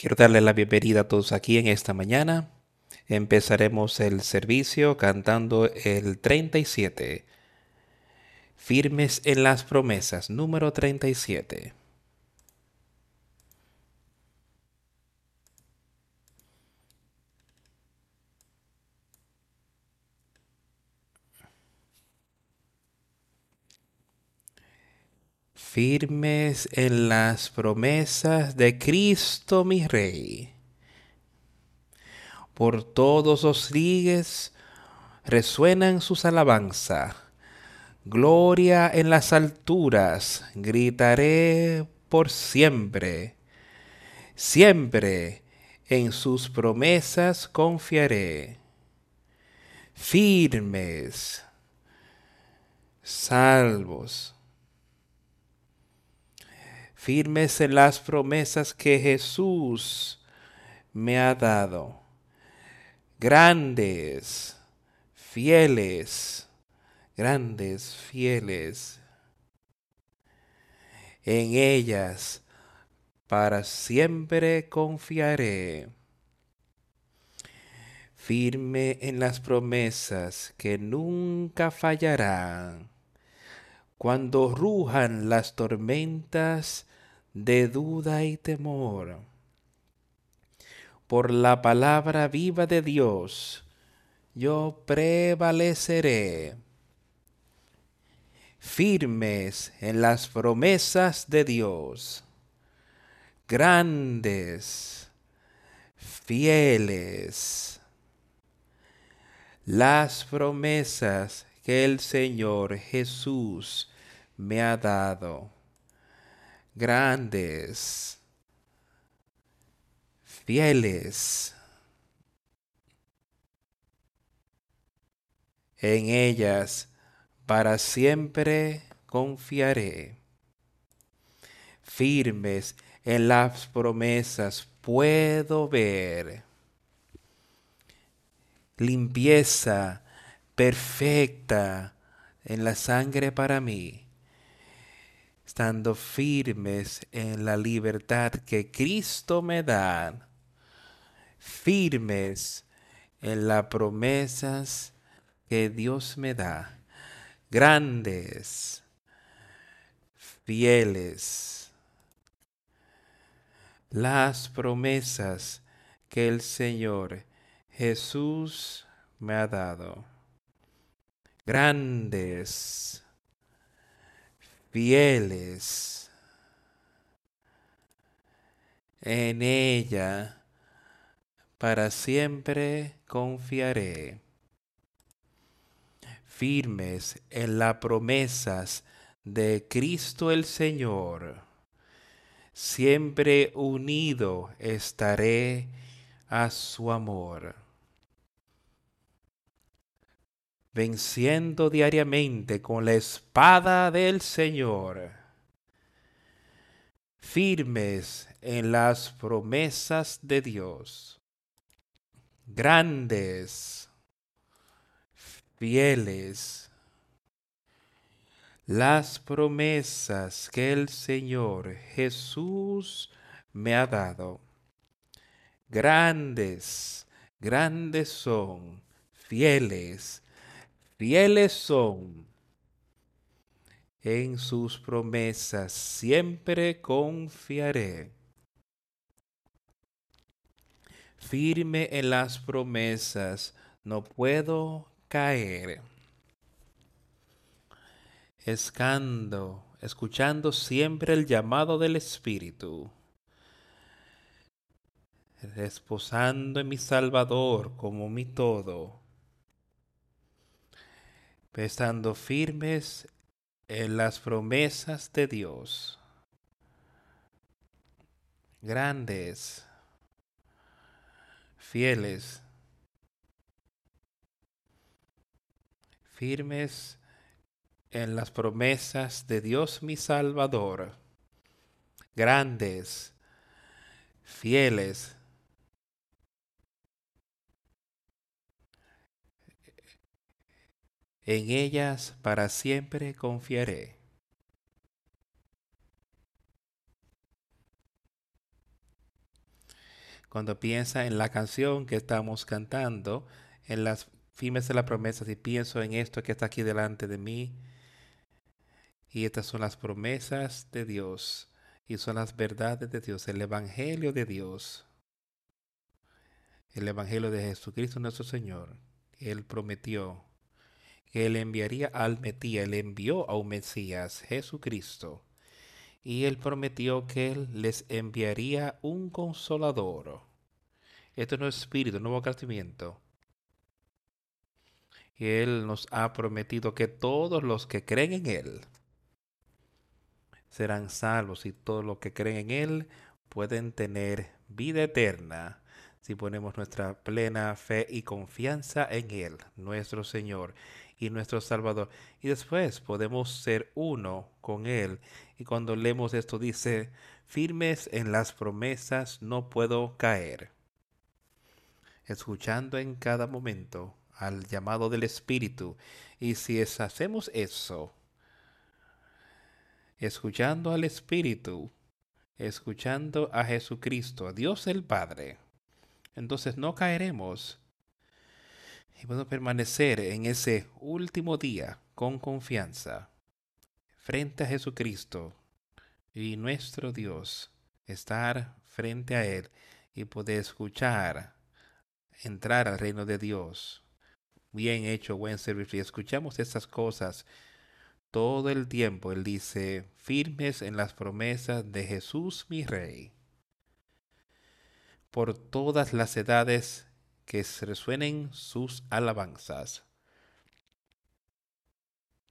Quiero darle la bienvenida a todos aquí en esta mañana. Empezaremos el servicio cantando el 37. Firmes en las promesas, número 37. Firmes en las promesas de Cristo mi Rey. Por todos los ligues resuenan sus alabanzas. Gloria en las alturas, gritaré por siempre. Siempre en sus promesas confiaré. Firmes, salvos firmes en las promesas que Jesús me ha dado. Grandes, fieles, grandes, fieles. En ellas para siempre confiaré. Firme en las promesas que nunca fallarán. Cuando rujan las tormentas de duda y temor. Por la palabra viva de Dios, yo prevaleceré. Firmes en las promesas de Dios, grandes, fieles, las promesas que el Señor Jesús me ha dado grandes, fieles. En ellas para siempre confiaré. Firmes en las promesas puedo ver. Limpieza perfecta en la sangre para mí estando firmes en la libertad que Cristo me da, firmes en las promesas que Dios me da, grandes, fieles, las promesas que el Señor Jesús me ha dado, grandes, fieles. En ella para siempre confiaré. Firmes en las promesas de Cristo el Señor. Siempre unido estaré a su amor. Venciendo diariamente con la espada del Señor, firmes en las promesas de Dios, grandes, fieles, las promesas que el Señor Jesús me ha dado. Grandes, grandes son, fieles, fieles son. En sus promesas siempre confiaré. Firme en las promesas, no puedo caer. Escando, escuchando siempre el llamado del Espíritu. Desposando en mi Salvador como mi todo estando firmes en las promesas de Dios. Grandes, fieles, firmes en las promesas de Dios mi Salvador. Grandes, fieles, en ellas para siempre confiaré. Cuando piensa en la canción que estamos cantando, en las firmes de la promesa, si pienso en esto que está aquí delante de mí, y estas son las promesas de Dios, y son las verdades de Dios, el Evangelio de Dios, el Evangelio de Jesucristo nuestro Señor. Él prometió que Él enviaría al Metía, Él envió a un Mesías, Jesucristo, y Él prometió que Él les enviaría un consolador. Esto no es espíritu, nuevo crecimiento. Y Él nos ha prometido que todos los que creen en Él serán salvos y todos los que creen en Él pueden tener vida eterna si ponemos nuestra plena fe y confianza en Él, nuestro Señor y nuestro Salvador. Y después podemos ser uno con Él. Y cuando leemos esto dice, firmes en las promesas no puedo caer. Escuchando en cada momento al llamado del Espíritu. Y si hacemos eso, escuchando al Espíritu, escuchando a Jesucristo, a Dios el Padre, entonces no caeremos y podemos permanecer en ese último día con confianza frente a Jesucristo y nuestro Dios, estar frente a Él y poder escuchar, entrar al reino de Dios. Bien hecho, buen servicio. Y escuchamos estas cosas todo el tiempo. Él dice, firmes en las promesas de Jesús mi Rey por todas las edades que resuenen sus alabanzas.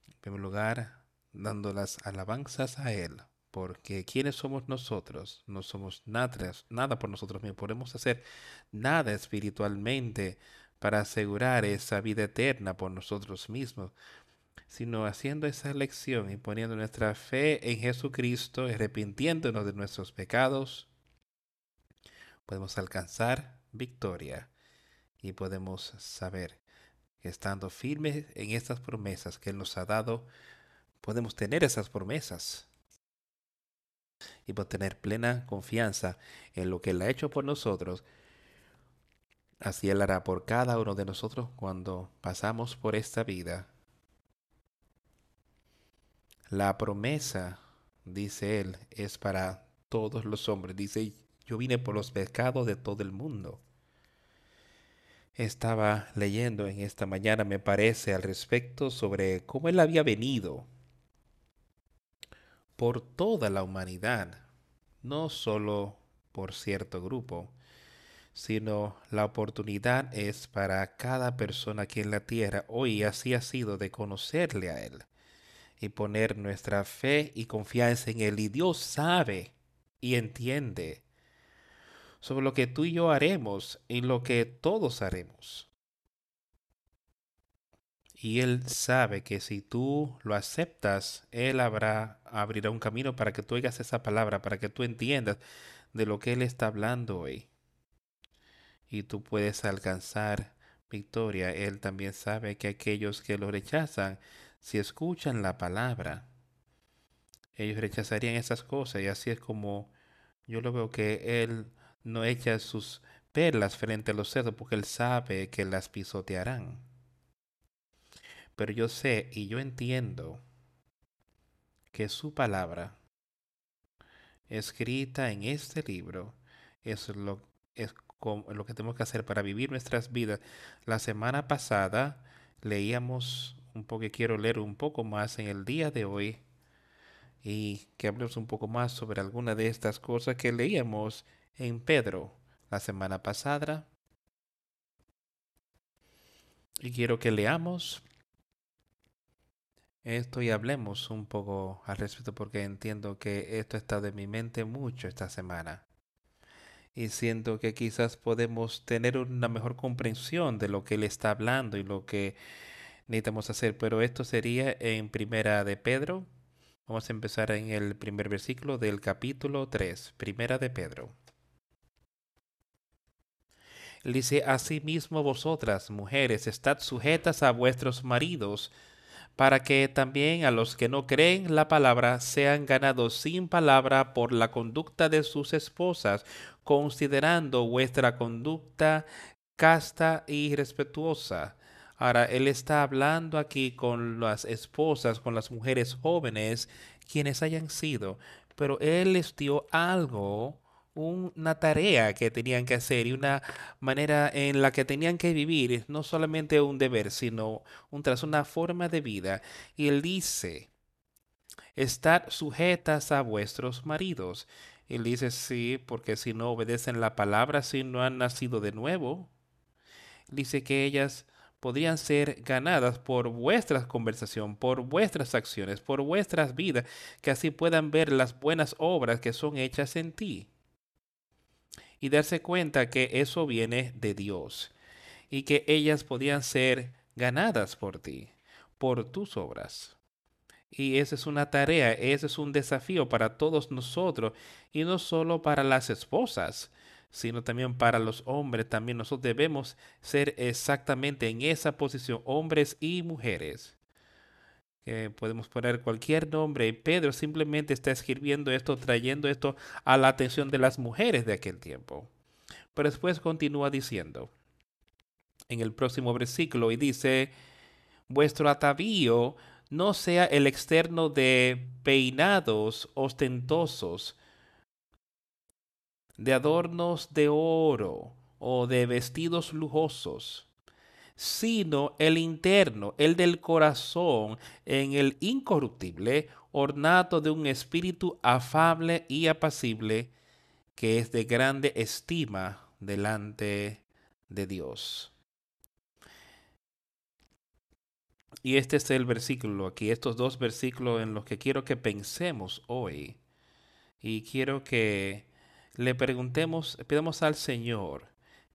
En primer lugar, dando las alabanzas a Él, porque ¿quiénes somos nosotros? No somos nada, nada por nosotros mismos, podemos hacer nada espiritualmente para asegurar esa vida eterna por nosotros mismos, sino haciendo esa elección y poniendo nuestra fe en Jesucristo, arrepintiéndonos de nuestros pecados, podemos alcanzar victoria y podemos saber que estando firmes en estas promesas que Él nos ha dado, podemos tener esas promesas y podemos tener plena confianza en lo que Él ha hecho por nosotros. Así Él hará por cada uno de nosotros cuando pasamos por esta vida. La promesa, dice Él, es para todos los hombres. Dice yo vine por los pecados de todo el mundo. Estaba leyendo en esta mañana, me parece, al respecto sobre cómo Él había venido por toda la humanidad, no solo por cierto grupo, sino la oportunidad es para cada persona aquí en la tierra hoy así ha sido de conocerle a Él y poner nuestra fe y confianza en Él. Y Dios sabe y entiende sobre lo que tú y yo haremos y lo que todos haremos. Y Él sabe que si tú lo aceptas, Él habrá, abrirá un camino para que tú oigas esa palabra, para que tú entiendas de lo que Él está hablando hoy. Y tú puedes alcanzar victoria. Él también sabe que aquellos que lo rechazan, si escuchan la palabra, ellos rechazarían esas cosas. Y así es como yo lo veo que Él no echa sus perlas frente a los cerdos porque él sabe que las pisotearán. Pero yo sé y yo entiendo que su palabra escrita en este libro es lo, es lo que tenemos que hacer para vivir nuestras vidas. La semana pasada leíamos un poco, quiero leer un poco más en el día de hoy y que hablemos un poco más sobre alguna de estas cosas que leíamos en Pedro la semana pasada. Y quiero que leamos esto y hablemos un poco al respecto porque entiendo que esto está de mi mente mucho esta semana. Y siento que quizás podemos tener una mejor comprensión de lo que él está hablando y lo que necesitamos hacer. Pero esto sería en primera de Pedro. Vamos a empezar en el primer versículo del capítulo 3, primera de Pedro. Dice, asimismo vosotras, mujeres, estad sujetas a vuestros maridos, para que también a los que no creen la palabra sean ganados sin palabra por la conducta de sus esposas, considerando vuestra conducta casta y respetuosa. Ahora, él está hablando aquí con las esposas, con las mujeres jóvenes, quienes hayan sido, pero él les dio algo una tarea que tenían que hacer y una manera en la que tenían que vivir, no solamente un deber, sino un tras una forma de vida. Y él dice, estar sujetas a vuestros maridos. Él dice, sí, porque si no obedecen la palabra, si no han nacido de nuevo, dice que ellas podrían ser ganadas por vuestras conversación, por vuestras acciones, por vuestras vidas, que así puedan ver las buenas obras que son hechas en ti y darse cuenta que eso viene de Dios y que ellas podían ser ganadas por ti, por tus obras. Y esa es una tarea, ese es un desafío para todos nosotros y no solo para las esposas, sino también para los hombres. También nosotros debemos ser exactamente en esa posición, hombres y mujeres. Podemos poner cualquier nombre Pedro simplemente está escribiendo esto, trayendo esto a la atención de las mujeres de aquel tiempo. Pero después continúa diciendo en el próximo versículo y dice, vuestro atavío no sea el externo de peinados ostentosos, de adornos de oro o de vestidos lujosos, sino el interno, el del corazón, en el incorruptible, ornato de un espíritu afable y apacible, que es de grande estima delante de Dios. Y este es el versículo aquí, estos dos versículos en los que quiero que pensemos hoy. Y quiero que le preguntemos, pidamos al Señor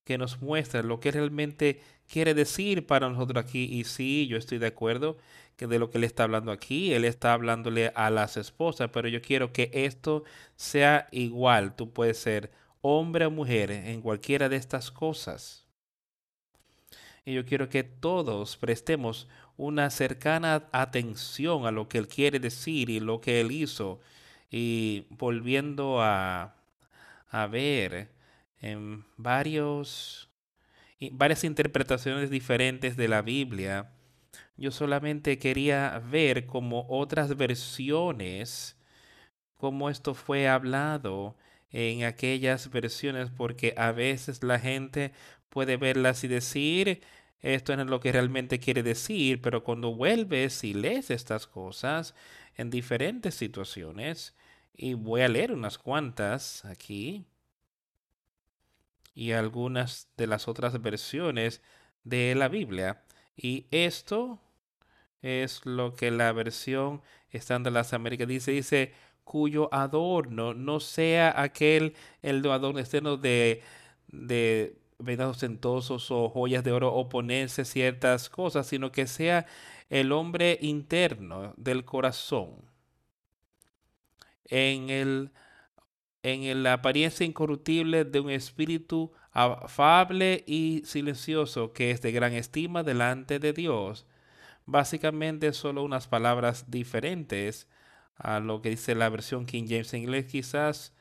que nos muestre lo que realmente quiere decir para nosotros aquí. Y sí, yo estoy de acuerdo que de lo que él está hablando aquí, él está hablándole a las esposas, pero yo quiero que esto sea igual. Tú puedes ser hombre o mujer en cualquiera de estas cosas. Y yo quiero que todos prestemos una cercana atención a lo que él quiere decir y lo que él hizo. Y volviendo a a ver en varios, varias interpretaciones diferentes de la Biblia. Yo solamente quería ver como otras versiones, cómo esto fue hablado en aquellas versiones, porque a veces la gente puede verlas y decir, esto no es lo que realmente quiere decir, pero cuando vuelves y lees estas cosas en diferentes situaciones, y voy a leer unas cuantas aquí. Y algunas de las otras versiones de la Biblia. Y esto es lo que la versión estándar de las Américas dice. Dice, cuyo adorno no sea aquel, el adorno externo de, de venados o joyas de oro o ponerse ciertas cosas, sino que sea el hombre interno del corazón en, el, en la apariencia incorruptible de un espíritu afable y silencioso que es de gran estima delante de Dios. Básicamente solo unas palabras diferentes a lo que dice la versión King James en inglés, quizás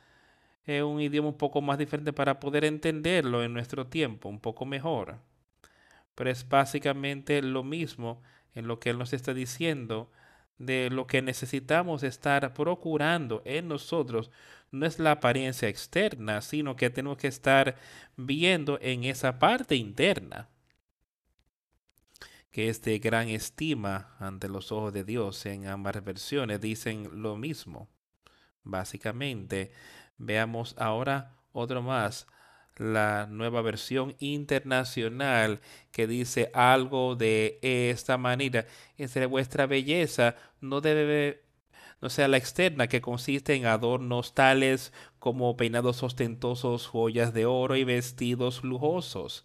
es un idioma un poco más diferente para poder entenderlo en nuestro tiempo, un poco mejor. Pero es básicamente lo mismo en lo que él nos está diciendo de lo que necesitamos estar procurando en nosotros no es la apariencia externa, sino que tenemos que estar viendo en esa parte interna, que es de gran estima ante los ojos de Dios. En ambas versiones dicen lo mismo. Básicamente, veamos ahora otro más la nueva versión internacional que dice algo de esta manera. Entre vuestra belleza no debe no sea la externa que consiste en adornos tales como peinados ostentosos, joyas de oro y vestidos lujosos,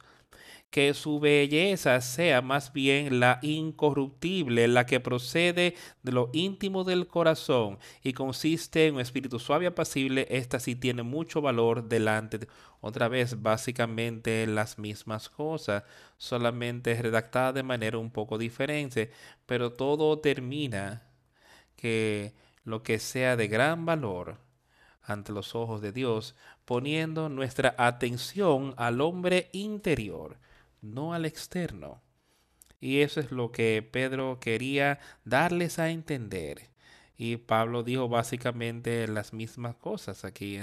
que su belleza sea más bien la incorruptible, la que procede de lo íntimo del corazón y consiste en un espíritu suave y apacible, esta sí tiene mucho valor delante de otra vez básicamente las mismas cosas, solamente redactada de manera un poco diferente, pero todo termina que lo que sea de gran valor ante los ojos de Dios, poniendo nuestra atención al hombre interior, no al externo. Y eso es lo que Pedro quería darles a entender. Y Pablo dijo básicamente las mismas cosas aquí.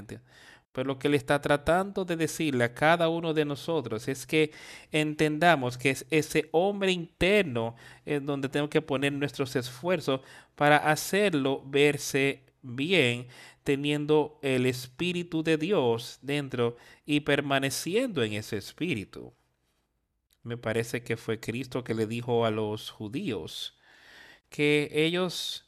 Pero lo que le está tratando de decirle a cada uno de nosotros es que entendamos que es ese hombre interno en donde tenemos que poner nuestros esfuerzos para hacerlo verse bien, teniendo el Espíritu de Dios dentro y permaneciendo en ese Espíritu. Me parece que fue Cristo que le dijo a los judíos que ellos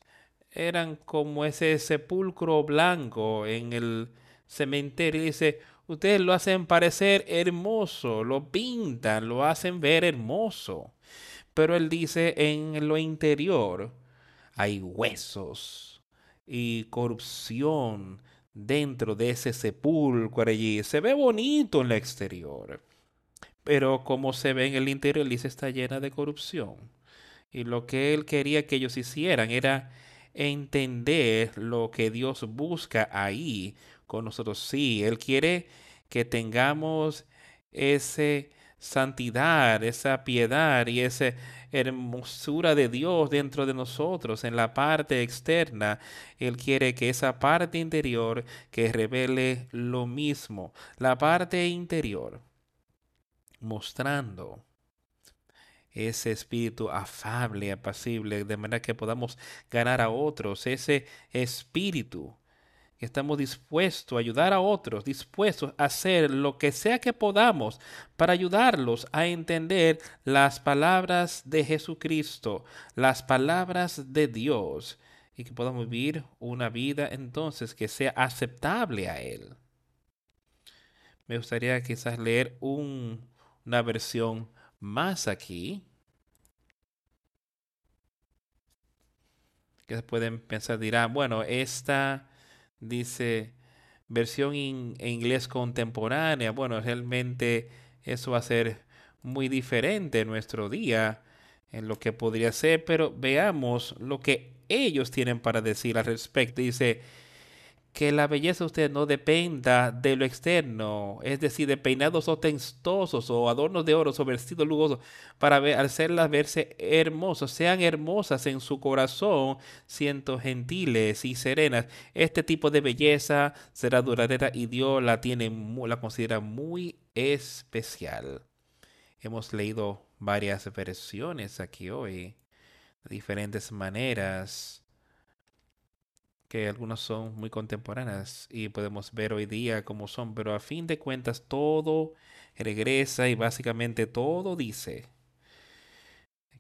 eran como ese sepulcro blanco en el cementerio. Y dice, ustedes lo hacen parecer hermoso, lo pintan, lo hacen ver hermoso. Pero él dice, en lo interior hay huesos y corrupción dentro de ese sepulcro allí. Se ve bonito en el exterior pero como se ve en el interior, Elisa está llena de corrupción. Y lo que él quería que ellos hicieran era entender lo que Dios busca ahí con nosotros. Sí, Él quiere que tengamos esa santidad, esa piedad y esa hermosura de Dios dentro de nosotros en la parte externa. Él quiere que esa parte interior que revele lo mismo. La parte interior mostrando ese espíritu afable, apacible, de manera que podamos ganar a otros, ese espíritu estamos dispuestos a ayudar a otros, dispuestos a hacer lo que sea que podamos para ayudarlos a entender las palabras de Jesucristo, las palabras de Dios, y que podamos vivir una vida entonces que sea aceptable a Él. Me gustaría quizás leer un una versión más aquí. Que pueden pensar, dirán, bueno, esta dice versión en inglés contemporánea. Bueno, realmente eso va a ser muy diferente en nuestro día en lo que podría ser, pero veamos lo que ellos tienen para decir al respecto. Dice, que la belleza de usted no dependa de lo externo, es decir, de peinados ostentosos o adornos de oro o vestidos lujosos para ver, hacerlas verse hermosas, sean hermosas en su corazón, siendo gentiles y serenas. Este tipo de belleza será duradera y Dios la tiene, la considera muy especial. Hemos leído varias versiones aquí hoy, de diferentes maneras que algunas son muy contemporáneas y podemos ver hoy día cómo son, pero a fin de cuentas todo regresa y básicamente todo dice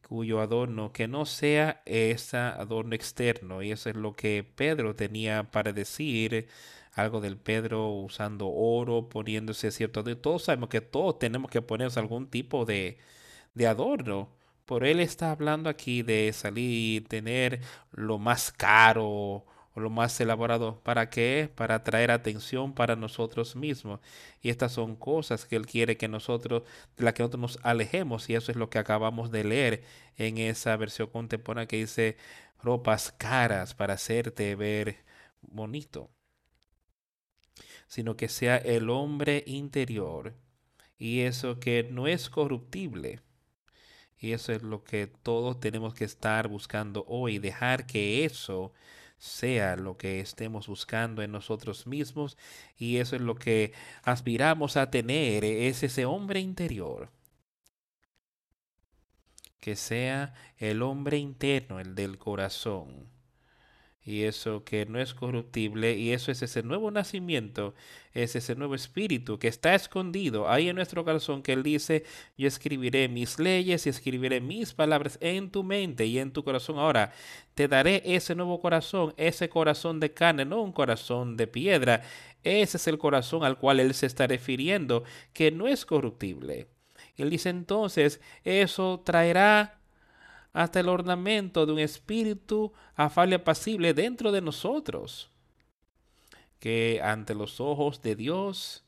cuyo adorno que no sea ese adorno externo. Y eso es lo que Pedro tenía para decir algo del Pedro usando oro poniéndose cierto de todos sabemos que todos tenemos que ponernos algún tipo de, de adorno por él está hablando aquí de salir tener lo más caro lo más elaborado. ¿Para qué? Para atraer atención para nosotros mismos. Y estas son cosas que Él quiere que nosotros, de las que nosotros nos alejemos. Y eso es lo que acabamos de leer en esa versión contemporánea que dice ropas caras para hacerte ver bonito. Sino que sea el hombre interior. Y eso que no es corruptible. Y eso es lo que todos tenemos que estar buscando hoy, dejar que eso sea lo que estemos buscando en nosotros mismos y eso es lo que aspiramos a tener, es ese hombre interior. Que sea el hombre interno, el del corazón y eso que no es corruptible, y eso es ese nuevo nacimiento, es ese nuevo espíritu que está escondido ahí en nuestro corazón, que Él dice, yo escribiré mis leyes y escribiré mis palabras en tu mente y en tu corazón. Ahora, te daré ese nuevo corazón, ese corazón de carne, no un corazón de piedra. Ese es el corazón al cual Él se está refiriendo, que no es corruptible Él dice entonces, eso traerá hasta el ornamento de un espíritu afable apacible dentro de nosotros, que ante los ojos de Dios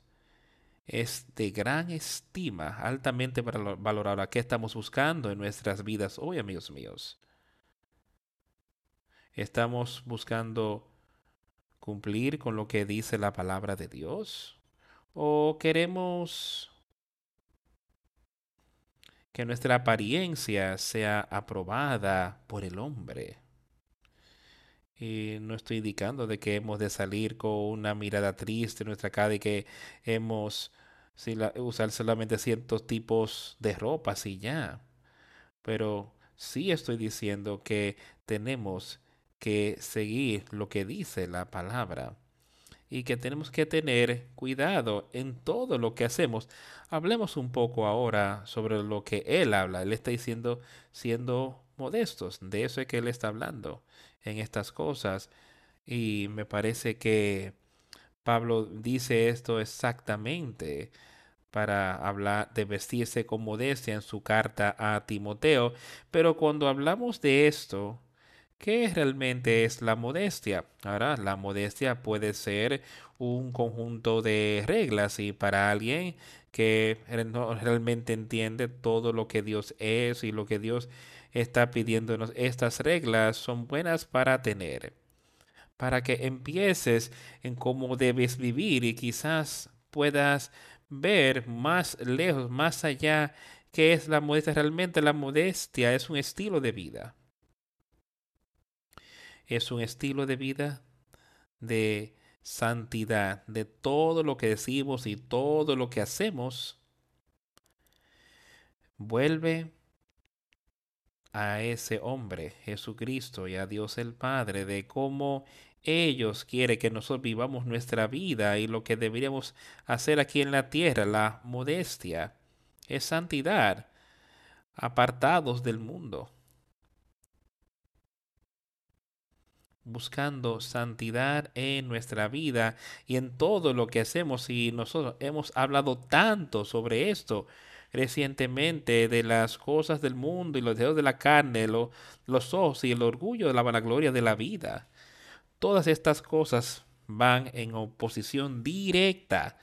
es de gran estima, altamente valorada. ¿Qué estamos buscando en nuestras vidas hoy, amigos míos? Estamos buscando cumplir con lo que dice la palabra de Dios o queremos que nuestra apariencia sea aprobada por el hombre. Y no estoy indicando de que hemos de salir con una mirada triste en nuestra cara y que hemos si usar solamente ciertos tipos de ropas y ya. Pero sí estoy diciendo que tenemos que seguir lo que dice la palabra y que tenemos que tener cuidado en todo lo que hacemos. Hablemos un poco ahora sobre lo que él habla. Él está diciendo siendo modestos. De eso es que él está hablando en estas cosas. Y me parece que Pablo dice esto exactamente para hablar de vestirse con modestia en su carta a Timoteo. Pero cuando hablamos de esto, ¿Qué realmente es la modestia? Ahora, la modestia puede ser un conjunto de reglas y para alguien que no realmente entiende todo lo que Dios es y lo que Dios está pidiéndonos, estas reglas son buenas para tener, para que empieces en cómo debes vivir y quizás puedas ver más lejos, más allá, qué es la modestia. Realmente la modestia es un estilo de vida es un estilo de vida de santidad, de todo lo que decimos y todo lo que hacemos, vuelve a ese hombre, Jesucristo, y a Dios el Padre, de cómo ellos quieren que nosotros vivamos nuestra vida y lo que deberíamos hacer aquí en la tierra, la modestia, es santidad, apartados del mundo. Buscando santidad en nuestra vida y en todo lo que hacemos. Y nosotros hemos hablado tanto sobre esto recientemente de las cosas del mundo y los deseos de la carne, los ojos y el orgullo de la vanagloria de la vida. Todas estas cosas van en oposición directa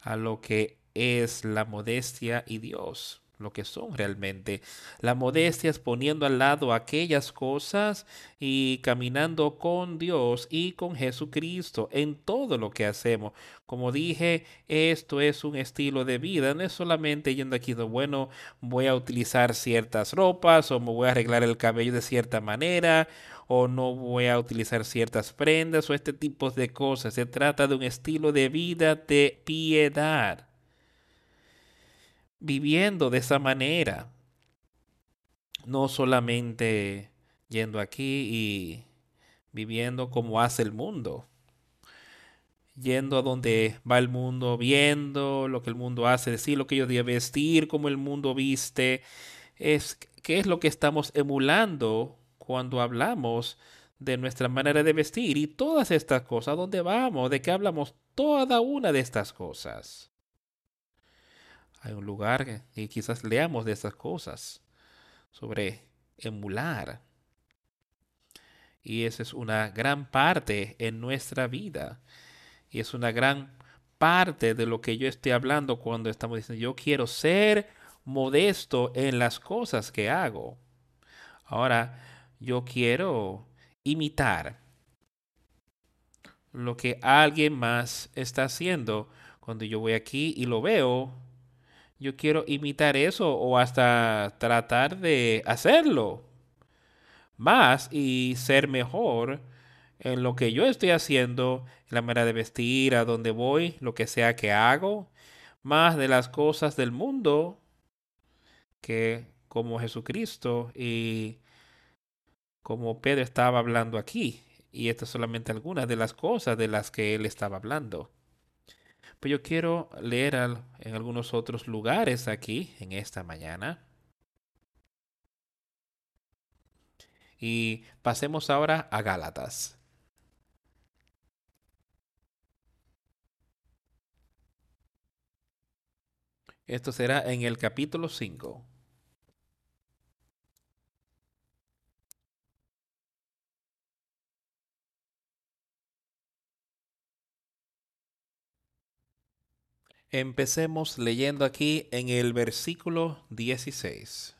a lo que es la modestia y Dios lo que son realmente. La modestia es poniendo al lado aquellas cosas y caminando con Dios y con Jesucristo en todo lo que hacemos. Como dije, esto es un estilo de vida, no es solamente yendo aquí de bueno, voy a utilizar ciertas ropas o me voy a arreglar el cabello de cierta manera o no voy a utilizar ciertas prendas o este tipo de cosas. Se trata de un estilo de vida de piedad viviendo de esa manera. No solamente yendo aquí y viviendo como hace el mundo. Yendo a donde va el mundo, viendo lo que el mundo hace, decir lo que yo debe vestir, como el mundo viste. Es, ¿Qué es lo que estamos emulando cuando hablamos de nuestra manera de vestir? Y todas estas cosas, ¿dónde vamos? ¿De qué hablamos? Toda una de estas cosas hay un lugar y quizás leamos de esas cosas sobre emular. Y esa es una gran parte en nuestra vida. Y es una gran parte de lo que yo estoy hablando cuando estamos diciendo, yo quiero ser modesto en las cosas que hago. Ahora, yo quiero imitar lo que alguien más está haciendo. Cuando yo voy aquí y lo veo, yo quiero imitar eso o hasta tratar de hacerlo más y ser mejor en lo que yo estoy haciendo, en la manera de vestir, a donde voy, lo que sea que hago, más de las cosas del mundo que como Jesucristo y como Pedro estaba hablando aquí. Y estas solamente algunas de las cosas de las que él estaba hablando. Pues yo quiero leer en algunos otros lugares aquí en esta mañana. Y pasemos ahora a Gálatas. Esto será en el capítulo 5. Empecemos leyendo aquí en el versículo 16.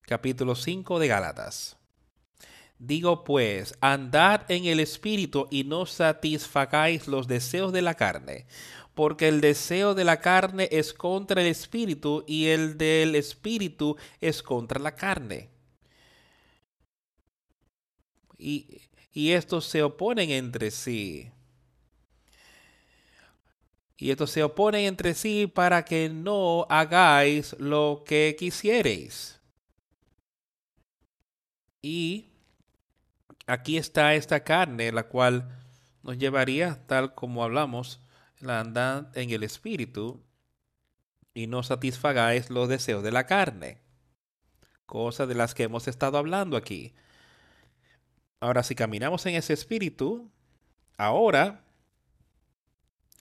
Capítulo 5 de Gálatas. Digo pues, andad en el Espíritu y no satisfagáis los deseos de la carne, porque el deseo de la carne es contra el Espíritu y el del Espíritu es contra la carne. Y, y estos se oponen entre sí. Y estos se oponen entre sí para que no hagáis lo que quisiereis. Y aquí está esta carne, la cual nos llevaría, tal como hablamos, la andad en el espíritu y no satisfagáis los deseos de la carne. Cosas de las que hemos estado hablando aquí. Ahora, si caminamos en ese espíritu, ahora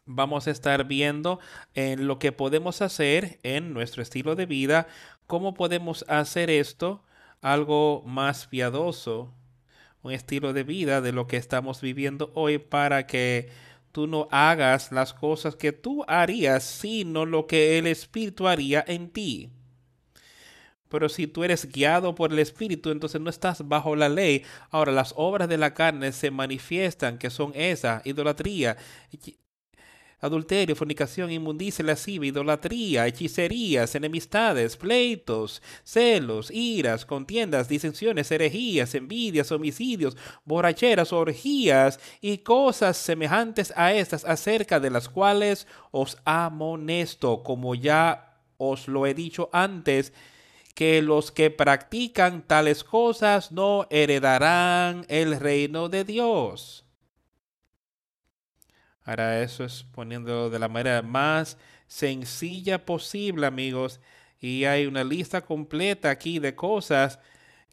vamos a estar viendo en lo que podemos hacer en nuestro estilo de vida, cómo podemos hacer esto algo más piadoso, un estilo de vida de lo que estamos viviendo hoy para que tú no hagas las cosas que tú harías, sino lo que el Espíritu haría en ti. Pero si tú eres guiado por el Espíritu, entonces no estás bajo la ley. Ahora, las obras de la carne se manifiestan, que son esa, idolatría, adulterio, fornicación, inmundicia, lascivia, idolatría, hechicerías, enemistades, pleitos, celos, iras, contiendas, disensiones, herejías, envidias, homicidios, borracheras, orgías y cosas semejantes a estas, acerca de las cuales os amonesto, como ya os lo he dicho antes, que los que practican tales cosas no heredarán el reino de Dios. Ahora eso es poniendo de la manera más sencilla posible, amigos. Y hay una lista completa aquí de cosas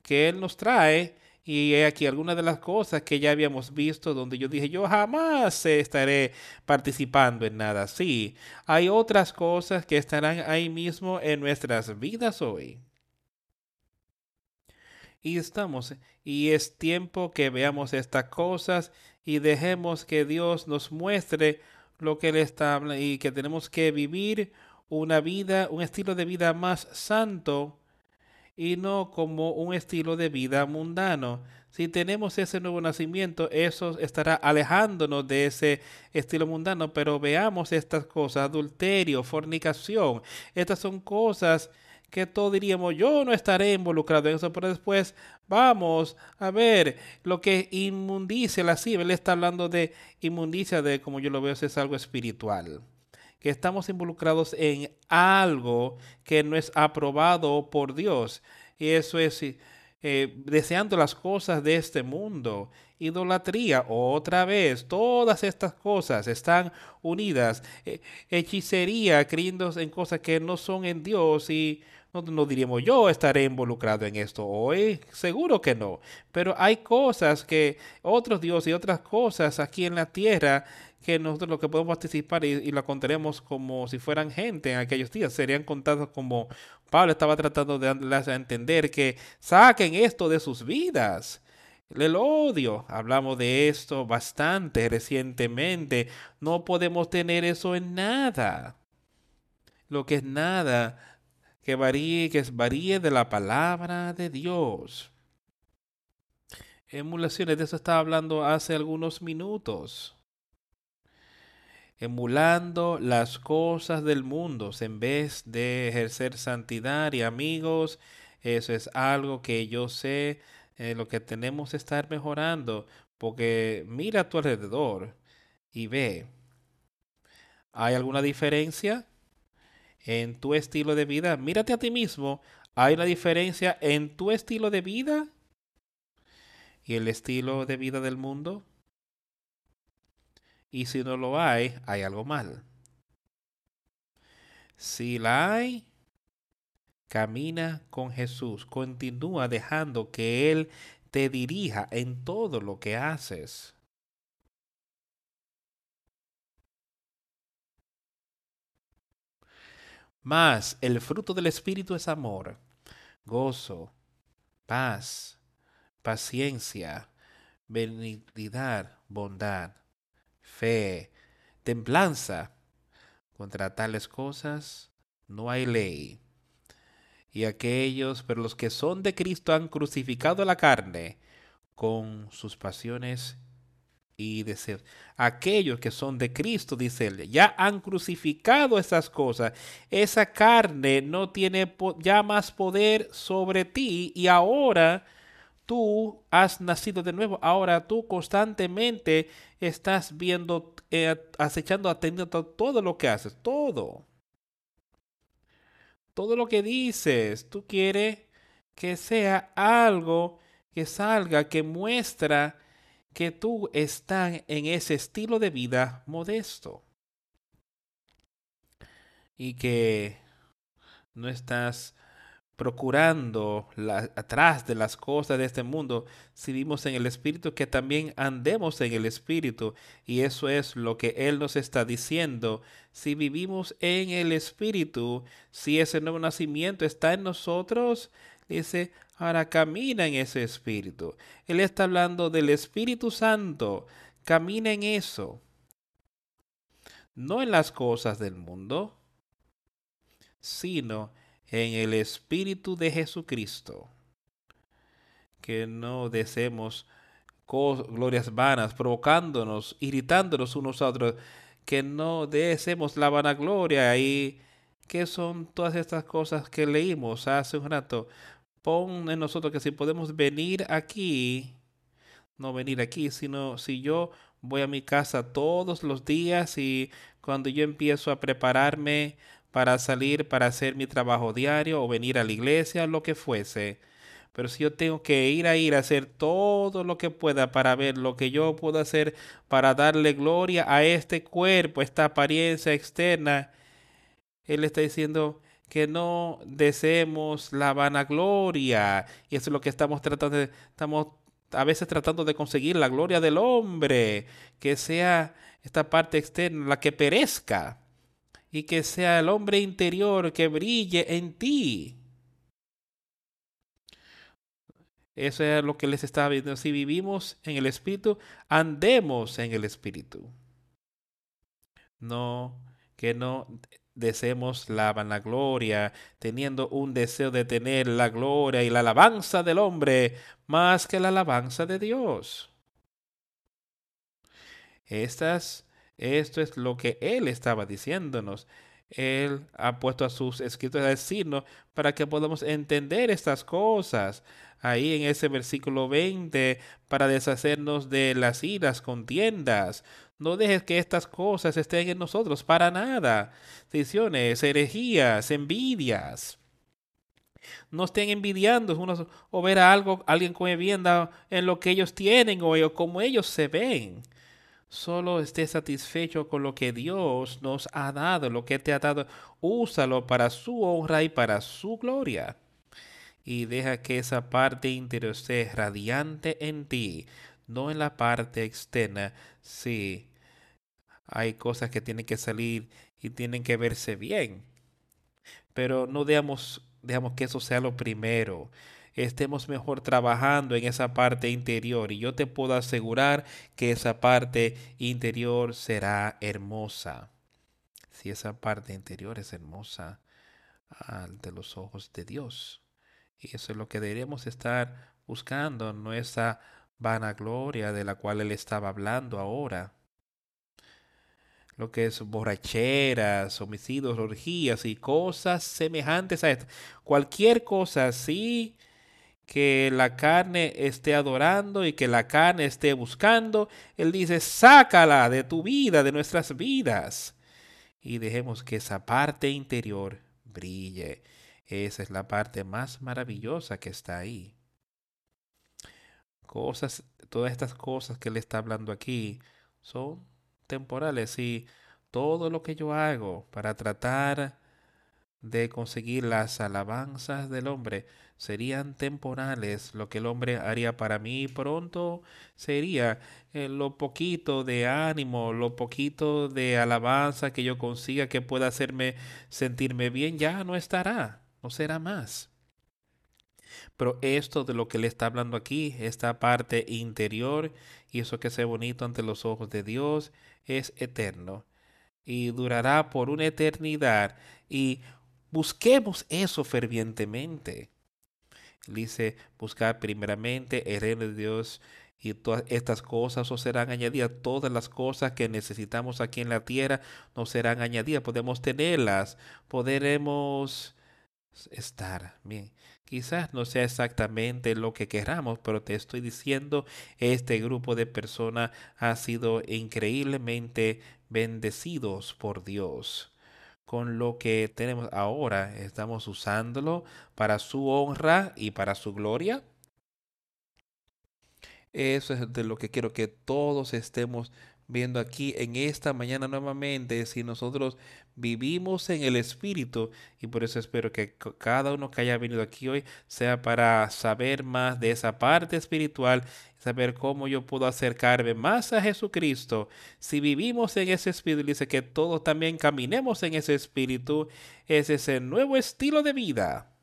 que Él nos trae. Y aquí algunas de las cosas que ya habíamos visto donde yo dije, yo jamás estaré participando en nada así. Hay otras cosas que estarán ahí mismo en nuestras vidas hoy. Y estamos, y es tiempo que veamos estas cosas y dejemos que Dios nos muestre lo que Él está y que tenemos que vivir una vida, un estilo de vida más santo y no como un estilo de vida mundano. Si tenemos ese nuevo nacimiento, eso estará alejándonos de ese estilo mundano, pero veamos estas cosas, adulterio, fornicación, estas son cosas que todos diríamos, yo no estaré involucrado en eso, pero después vamos a ver lo que inmundicia la Él está hablando de inmundicia, de como yo lo veo, es algo espiritual. Que estamos involucrados en algo que no es aprobado por Dios. Y eso es eh, deseando las cosas de este mundo. Idolatría, otra vez, todas estas cosas están unidas. Eh, hechicería, creyendo en cosas que no son en Dios y no, diríamos yo estaré involucrado en esto hoy, seguro que no. Pero hay cosas que otros dioses y otras cosas aquí en la tierra que nosotros lo que podemos participar y, lo contaremos como si fueran gente en aquellos días, serían contados como Pablo estaba tratando de darles a entender que saquen esto de sus vidas. El odio, hablamos de esto bastante recientemente, no podemos tener eso en nada. Lo que es nada que varíe, que varíe de la palabra de Dios. Emulaciones, de eso estaba hablando hace algunos minutos. Emulando las cosas del mundo en vez de ejercer santidad y amigos, eso es algo que yo sé eh, lo que tenemos que estar mejorando, porque mira a tu alrededor y ve, ¿hay alguna diferencia? En tu estilo de vida. Mírate a ti mismo. ¿Hay una diferencia en tu estilo de vida y el estilo de vida del mundo? Y si no lo hay, hay algo mal. Si la hay, camina con Jesús. Continúa dejando que Él te dirija en todo lo que haces. Mas el fruto del Espíritu es amor, gozo, paz, paciencia, benignidad, bondad, fe, templanza. Contra tales cosas no hay ley. Y aquellos, pero los que son de Cristo han crucificado la carne con sus pasiones y deseos. Aquellos que son de Cristo, dice él, ya han crucificado esas cosas. Esa carne no tiene ya más poder sobre ti y ahora tú has nacido de nuevo. Ahora tú constantemente estás viendo, eh, acechando, atendiendo todo lo que haces, todo. Todo lo que dices, tú quieres que sea algo que salga, que muestra que tú estás en ese estilo de vida modesto y que no estás procurando atrás de las cosas de este mundo, si vivimos en el Espíritu, que también andemos en el Espíritu. Y eso es lo que Él nos está diciendo. Si vivimos en el Espíritu, si ese nuevo nacimiento está en nosotros, dice, ahora camina en ese Espíritu. Él está hablando del Espíritu Santo. Camina en eso. No en las cosas del mundo, sino en el Espíritu de Jesucristo. Que no deseemos glorias vanas, provocándonos, irritándonos unos a otros, que no deseemos la vanagloria y que son todas estas cosas que leímos hace un rato. Pon en nosotros que si podemos venir aquí, no venir aquí, sino si yo voy a mi casa todos los días y cuando yo empiezo a prepararme para salir para hacer mi trabajo diario o venir a la iglesia, lo que fuese. Pero si yo tengo que ir a ir a hacer todo lo que pueda para ver lo que yo puedo hacer para darle gloria a este cuerpo, esta apariencia externa, Él está diciendo que no deseemos la vanagloria. Y eso es lo que estamos tratando de, estamos a veces tratando de conseguir la gloria del hombre, que sea esta parte externa la que perezca y que sea el hombre interior que brille en ti. Eso es lo que les estaba viendo. Si vivimos en el Espíritu, andemos en el Espíritu. No, que no deseemos la vanagloria, teniendo un deseo de tener la gloria y la alabanza del hombre más que la alabanza de Dios. Estas esto es lo que Él estaba diciéndonos. Él ha puesto a sus escritos a decirnos para que podamos entender estas cosas. Ahí en ese versículo 20, para deshacernos de las iras, contiendas. No dejes que estas cosas estén en nosotros para nada. Decisiones, herejías, envidias. No estén envidiando unos o ver a algo, alguien con vivienda en lo que ellos tienen o como ellos se ven solo esté satisfecho con lo que Dios nos ha dado, lo que te ha dado, úsalo para su honra y para su gloria. Y deja que esa parte interior esté radiante en ti, no en la parte externa. Sí, hay cosas que tienen que salir y tienen que verse bien, pero no dejamos, dejamos que eso sea lo primero estemos mejor trabajando en esa parte interior. Y yo te puedo asegurar que esa parte interior será hermosa. Si esa parte interior es hermosa ante los ojos de Dios. Y eso es lo que deberíamos estar buscando, no esa vanagloria de la cual él estaba hablando ahora. Lo que es borracheras, homicidios, orgías y cosas semejantes a esto. Cualquier cosa así que la carne esté adorando y que la carne esté buscando. Él dice, sácala de tu vida, de nuestras vidas. Y dejemos que esa parte interior brille. Esa es la parte más maravillosa que está ahí. Cosas, todas estas cosas que él está hablando aquí son temporales y todo lo que yo hago para tratar de conseguir las alabanzas del hombre serían temporales. Lo que el hombre haría para mí pronto sería eh, lo poquito de ánimo, lo poquito de alabanza que yo consiga que pueda hacerme sentirme bien, ya no estará, no será más. Pero esto de lo que le está hablando aquí, esta parte interior y eso que sea bonito ante los ojos de Dios, es eterno y durará por una eternidad. Y busquemos eso fervientemente. Dice, buscar primeramente el reino de Dios y todas estas cosas os serán añadidas. Todas las cosas que necesitamos aquí en la tierra nos serán añadidas. Podemos tenerlas, podremos estar bien. Quizás no sea exactamente lo que queramos, pero te estoy diciendo, este grupo de personas ha sido increíblemente bendecidos por Dios. Con lo que tenemos ahora, estamos usándolo para su honra y para su gloria. Eso es de lo que quiero que todos estemos viendo aquí en esta mañana nuevamente si nosotros vivimos en el Espíritu y por eso espero que cada uno que haya venido aquí hoy sea para saber más de esa parte espiritual, saber cómo yo puedo acercarme más a Jesucristo. Si vivimos en ese Espíritu, dice que todos también caminemos en ese Espíritu, es ese nuevo estilo de vida,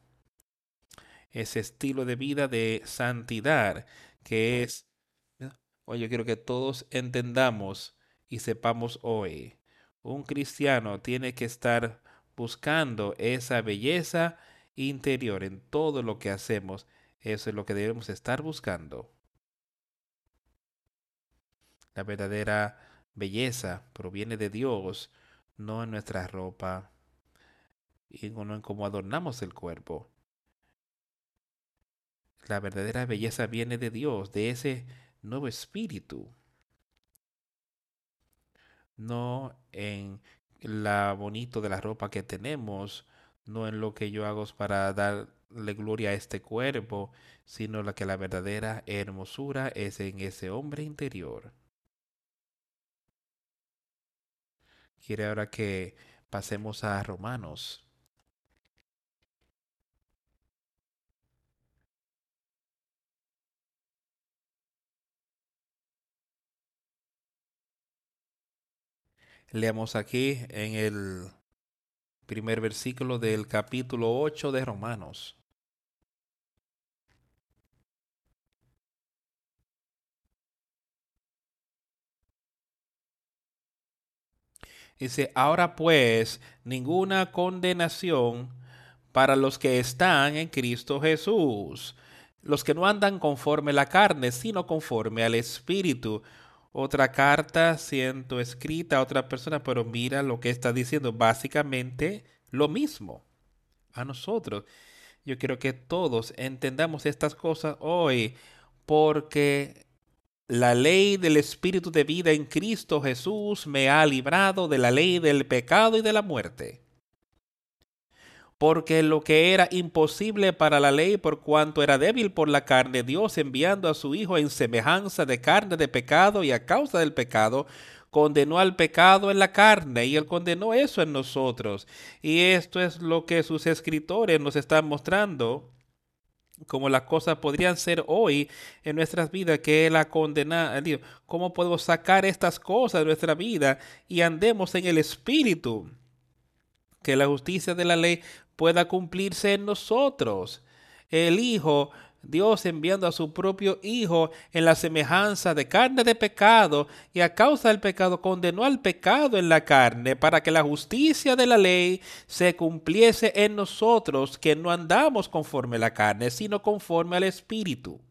ese estilo de vida de santidad que es Hoy yo quiero que todos entendamos y sepamos hoy. Un cristiano tiene que estar buscando esa belleza interior en todo lo que hacemos. Eso es lo que debemos estar buscando. La verdadera belleza proviene de Dios, no en nuestra ropa y no en cómo adornamos el cuerpo. La verdadera belleza viene de Dios, de ese nuevo espíritu. No en la bonito de la ropa que tenemos, no en lo que yo hago para darle gloria a este cuerpo, sino la que la verdadera hermosura es en ese hombre interior. Quiere ahora que pasemos a Romanos Leamos aquí en el primer versículo del capítulo 8 de Romanos. Dice, ahora pues, ninguna condenación para los que están en Cristo Jesús, los que no andan conforme la carne, sino conforme al Espíritu otra carta siendo escrita a otra persona, pero mira lo que está diciendo, básicamente lo mismo a nosotros. Yo quiero que todos entendamos estas cosas hoy, porque la ley del Espíritu de vida en Cristo Jesús me ha librado de la ley del pecado y de la muerte porque lo que era imposible para la ley por cuanto era débil por la carne, Dios enviando a su Hijo en semejanza de carne de pecado y a causa del pecado, condenó al pecado en la carne y él condenó eso en nosotros. Y esto es lo que sus escritores nos están mostrando como las cosas podrían ser hoy en nuestras vidas, que Él ha condenado, cómo podemos sacar estas cosas de nuestra vida y andemos en el Espíritu que la justicia de la ley pueda cumplirse en nosotros. El Hijo, Dios enviando a su propio Hijo en la semejanza de carne de pecado y a causa del pecado condenó al pecado en la carne para que la justicia de la ley se cumpliese en nosotros, que no andamos conforme a la carne, sino conforme al Espíritu.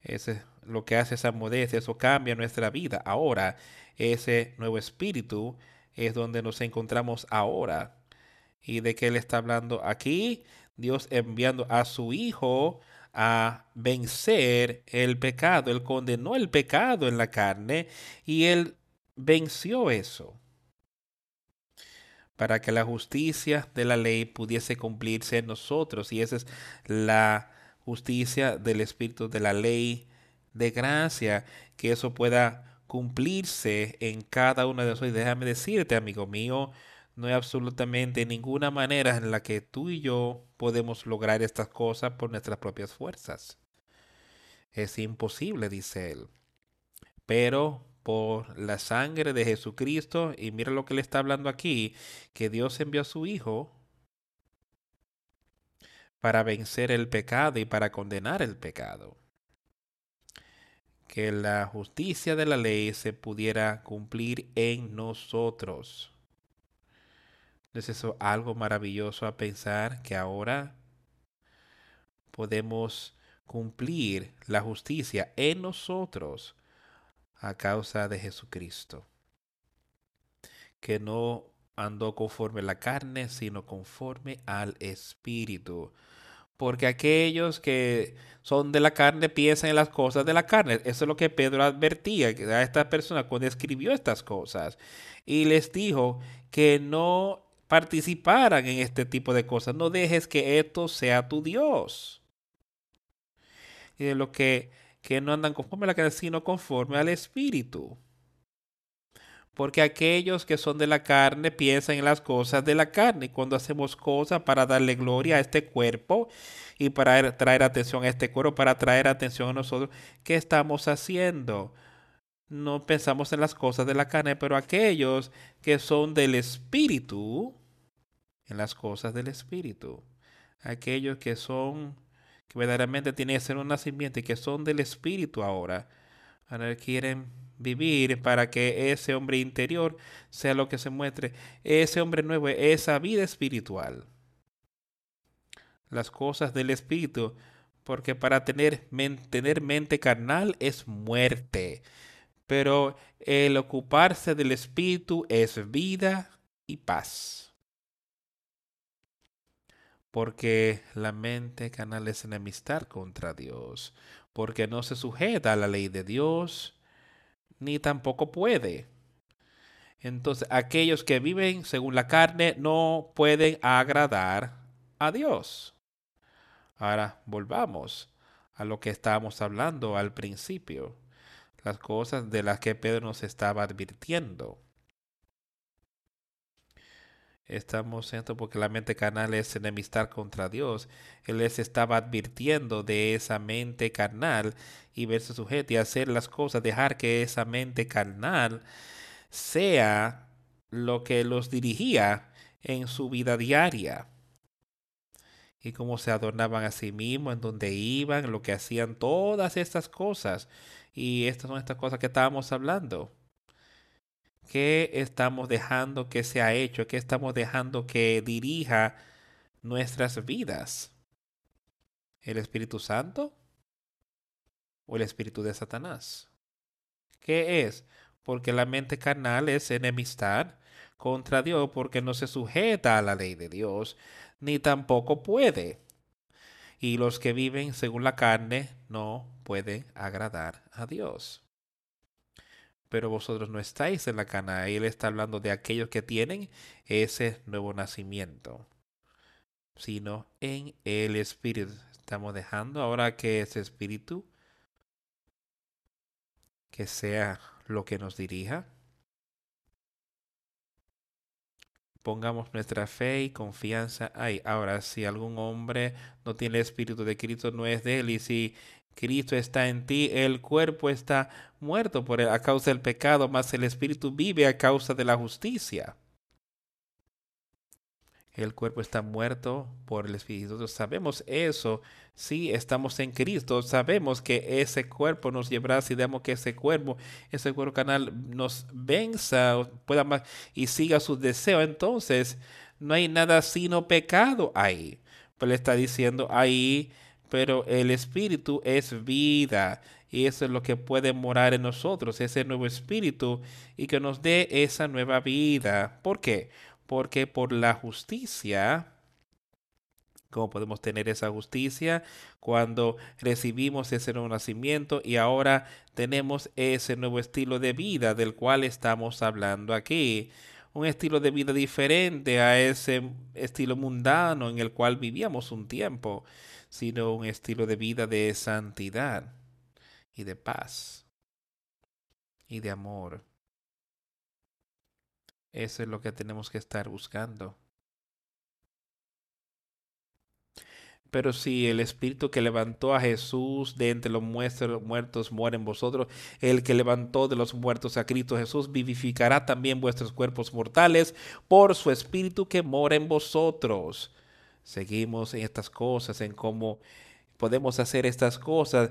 Ese es lo que hace esa modestia, eso cambia nuestra vida. Ahora, ese nuevo espíritu es donde nos encontramos ahora. ¿Y de qué él está hablando aquí? Dios enviando a su Hijo a vencer el pecado. Él condenó el pecado en la carne y él venció eso para que la justicia de la ley pudiese cumplirse en nosotros. Y esa es la justicia del Espíritu de la ley de gracia, que eso pueda cumplirse en cada uno de nosotros. déjame decirte, amigo mío, no hay absolutamente ninguna manera en la que tú y yo podemos lograr estas cosas por nuestras propias fuerzas. Es imposible, dice él. Pero por la sangre de Jesucristo, y mira lo que le está hablando aquí, que Dios envió a su Hijo para vencer el pecado y para condenar el pecado. Que la justicia de la ley se pudiera cumplir en nosotros. ¿No es eso algo maravilloso a pensar que ahora podemos cumplir la justicia en nosotros a causa de Jesucristo? Que no andó conforme a la carne, sino conforme al Espíritu. Porque aquellos que son de la carne piensan en las cosas de la carne. Eso es lo que Pedro advertía a esta persona cuando escribió estas cosas. Y les dijo que no participaran en este tipo de cosas. No dejes que esto sea tu Dios. Y de lo que, que no andan conforme a la carne, sino conforme al Espíritu. Porque aquellos que son de la carne piensan en las cosas de la carne. Y cuando hacemos cosas para darle gloria a este cuerpo y para traer atención a este cuerpo, para traer atención a nosotros, ¿qué estamos haciendo? No pensamos en las cosas de la carne, pero aquellos que son del Espíritu, en las cosas del Espíritu. Aquellos que son, que verdaderamente tienen un nacimiento y que son del Espíritu ahora, ahora quieren vivir para que ese hombre interior sea lo que se muestre, ese hombre nuevo, esa vida espiritual. Las cosas del Espíritu, porque para tener, tener mente carnal es muerte, pero el ocuparse del Espíritu es vida y paz. Porque la mente canal es enemistar contra Dios, porque no se sujeta a la ley de Dios, ni tampoco puede. Entonces, aquellos que viven según la carne no pueden agradar a Dios. Ahora, volvamos a lo que estábamos hablando al principio, las cosas de las que Pedro nos estaba advirtiendo. Estamos esto porque la mente carnal es enemistar contra Dios. Él les estaba advirtiendo de esa mente carnal y verse sujeto y hacer las cosas, dejar que esa mente carnal sea lo que los dirigía en su vida diaria. Y cómo se adornaban a sí mismos, en donde iban, lo que hacían, todas estas cosas. Y estas son estas cosas que estábamos hablando. ¿Qué estamos dejando que sea hecho? ¿Qué estamos dejando que dirija nuestras vidas? ¿El Espíritu Santo o el Espíritu de Satanás? ¿Qué es? Porque la mente carnal es enemistad contra Dios porque no se sujeta a la ley de Dios, ni tampoco puede. Y los que viven según la carne no pueden agradar a Dios pero vosotros no estáis en la cana. Él está hablando de aquellos que tienen ese nuevo nacimiento, sino en el Espíritu. Estamos dejando ahora que ese Espíritu, que sea lo que nos dirija. Pongamos nuestra fe y confianza ahí. Ahora, si algún hombre no tiene el Espíritu de Cristo, no es de él. Y si Cristo está en ti, el cuerpo está muerto por a causa del pecado, mas el espíritu vive a causa de la justicia. El cuerpo está muerto por el espíritu. Sabemos eso. Si estamos en Cristo, sabemos que ese cuerpo nos llevará, si damos que ese cuerpo, ese cuerpo canal nos venza pueda más, y siga sus deseos, entonces no hay nada sino pecado ahí. Pero le está diciendo ahí pero el Espíritu es vida y eso es lo que puede morar en nosotros, ese nuevo Espíritu y que nos dé esa nueva vida. ¿Por qué? Porque por la justicia, ¿cómo podemos tener esa justicia? Cuando recibimos ese nuevo nacimiento y ahora tenemos ese nuevo estilo de vida del cual estamos hablando aquí un estilo de vida diferente a ese estilo mundano en el cual vivíamos un tiempo sino un estilo de vida de santidad y de paz y de amor. Eso es lo que tenemos que estar buscando. Pero si el Espíritu que levantó a Jesús de entre los muertos muere en vosotros, el que levantó de los muertos a Cristo Jesús vivificará también vuestros cuerpos mortales por su Espíritu que mora en vosotros. Seguimos en estas cosas, en cómo podemos hacer estas cosas,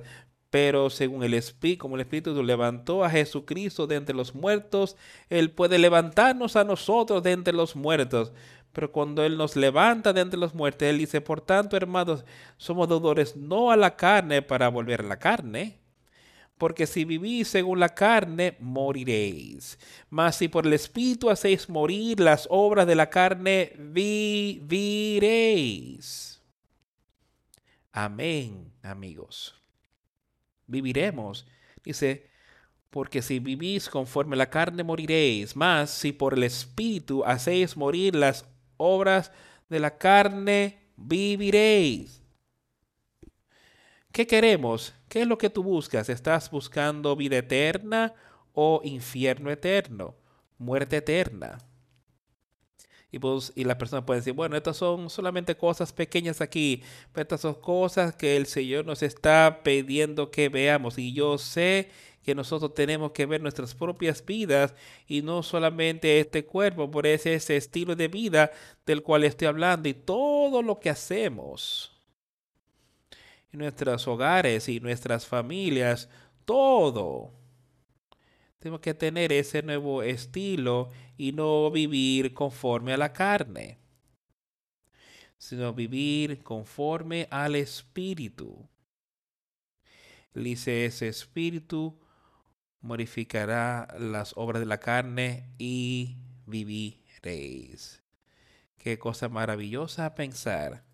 pero según el Espíritu, como el Espíritu levantó a Jesucristo de entre los muertos, Él puede levantarnos a nosotros de entre los muertos. Pero cuando Él nos levanta de entre los muertos, Él dice, por tanto, hermanos, somos deudores no a la carne para volver a la carne. Porque si vivís según la carne, moriréis. Mas si por el Espíritu hacéis morir las obras de la carne, viviréis. Amén, amigos viviremos. Dice, porque si vivís conforme la carne moriréis, mas si por el Espíritu hacéis morir las obras de la carne, viviréis. ¿Qué queremos? ¿Qué es lo que tú buscas? ¿Estás buscando vida eterna o infierno eterno? Muerte eterna. Y, pues, y la persona puede decir, bueno, estas son solamente cosas pequeñas aquí, pero estas son cosas que el Señor nos está pidiendo que veamos. Y yo sé que nosotros tenemos que ver nuestras propias vidas y no solamente este cuerpo, por ese, ese estilo de vida del cual estoy hablando y todo lo que hacemos en nuestros hogares y nuestras familias, todo tenemos que tener ese nuevo estilo y no vivir conforme a la carne, sino vivir conforme al Espíritu. Dice, ese Espíritu modificará las obras de la carne y viviréis. Qué cosa maravillosa pensar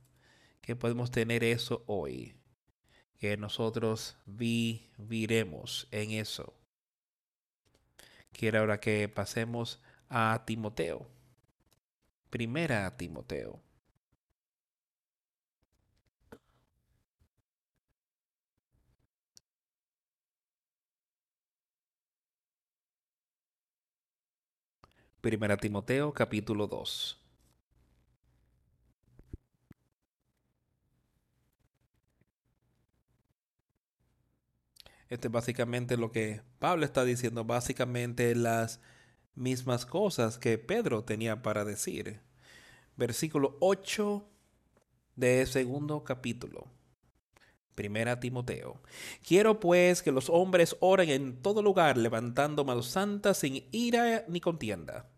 que podemos tener eso hoy, que nosotros viviremos en eso. Quiero ahora que pasemos a Timoteo. Primera a Timoteo. Primera Timoteo capítulo 2. Este es básicamente lo que Pablo está diciendo, básicamente las mismas cosas que Pedro tenía para decir. Versículo 8 de segundo capítulo. Primera Timoteo. Quiero pues que los hombres oren en todo lugar, levantando manos santas sin ira ni contienda.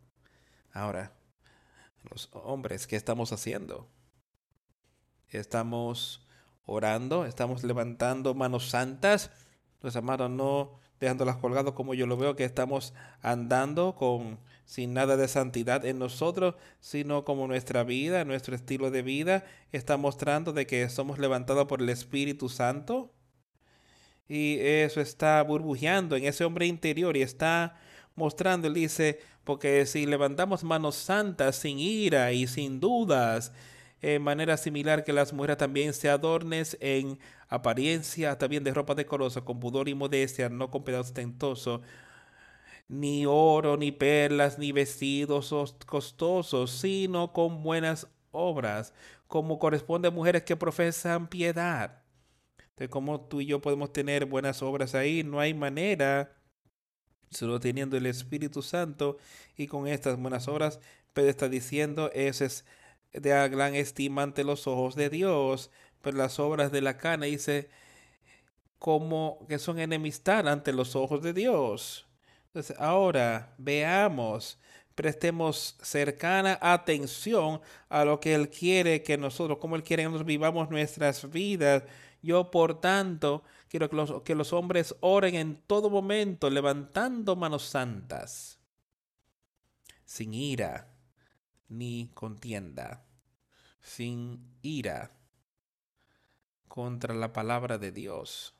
Ahora, los hombres, ¿qué estamos haciendo? Estamos orando, estamos levantando manos santas los amados, no dejándolas colgadas como yo lo veo, que estamos andando con sin nada de santidad en nosotros, sino como nuestra vida, nuestro estilo de vida está mostrando de que somos levantados por el Espíritu Santo. Y eso está burbujeando en ese hombre interior y está mostrando, él dice, porque si levantamos manos santas sin ira y sin dudas, en manera similar que las mujeres también se adornes en apariencia también de ropa decorosa, con pudor y modestia, no con pedazos ostentosos, ni oro, ni perlas, ni vestidos costosos, sino con buenas obras, como corresponde a mujeres que profesan piedad. De cómo tú y yo podemos tener buenas obras ahí, no hay manera, solo teniendo el Espíritu Santo y con estas buenas obras, Pedro está diciendo, ese es de gran estima ante los ojos de Dios, pero las obras de la carne dice como que son enemistad ante los ojos de Dios. Entonces, ahora veamos, prestemos cercana atención a lo que Él quiere que nosotros, como Él quiere que nosotros vivamos nuestras vidas. Yo, por tanto, quiero que los, que los hombres oren en todo momento, levantando manos santas, sin ira ni contienda, sin ira contra la palabra de Dios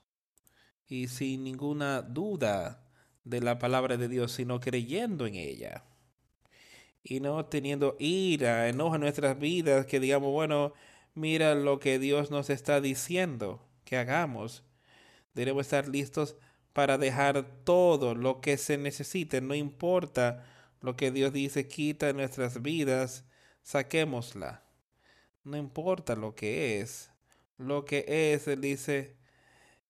y sin ninguna duda de la palabra de Dios, sino creyendo en ella y no teniendo ira, enojo en nuestras vidas, que digamos, bueno, mira lo que Dios nos está diciendo que hagamos. Debemos estar listos para dejar todo lo que se necesite, no importa lo que Dios dice quita en nuestras vidas, saquémosla. No importa lo que es. Lo que es, Él dice,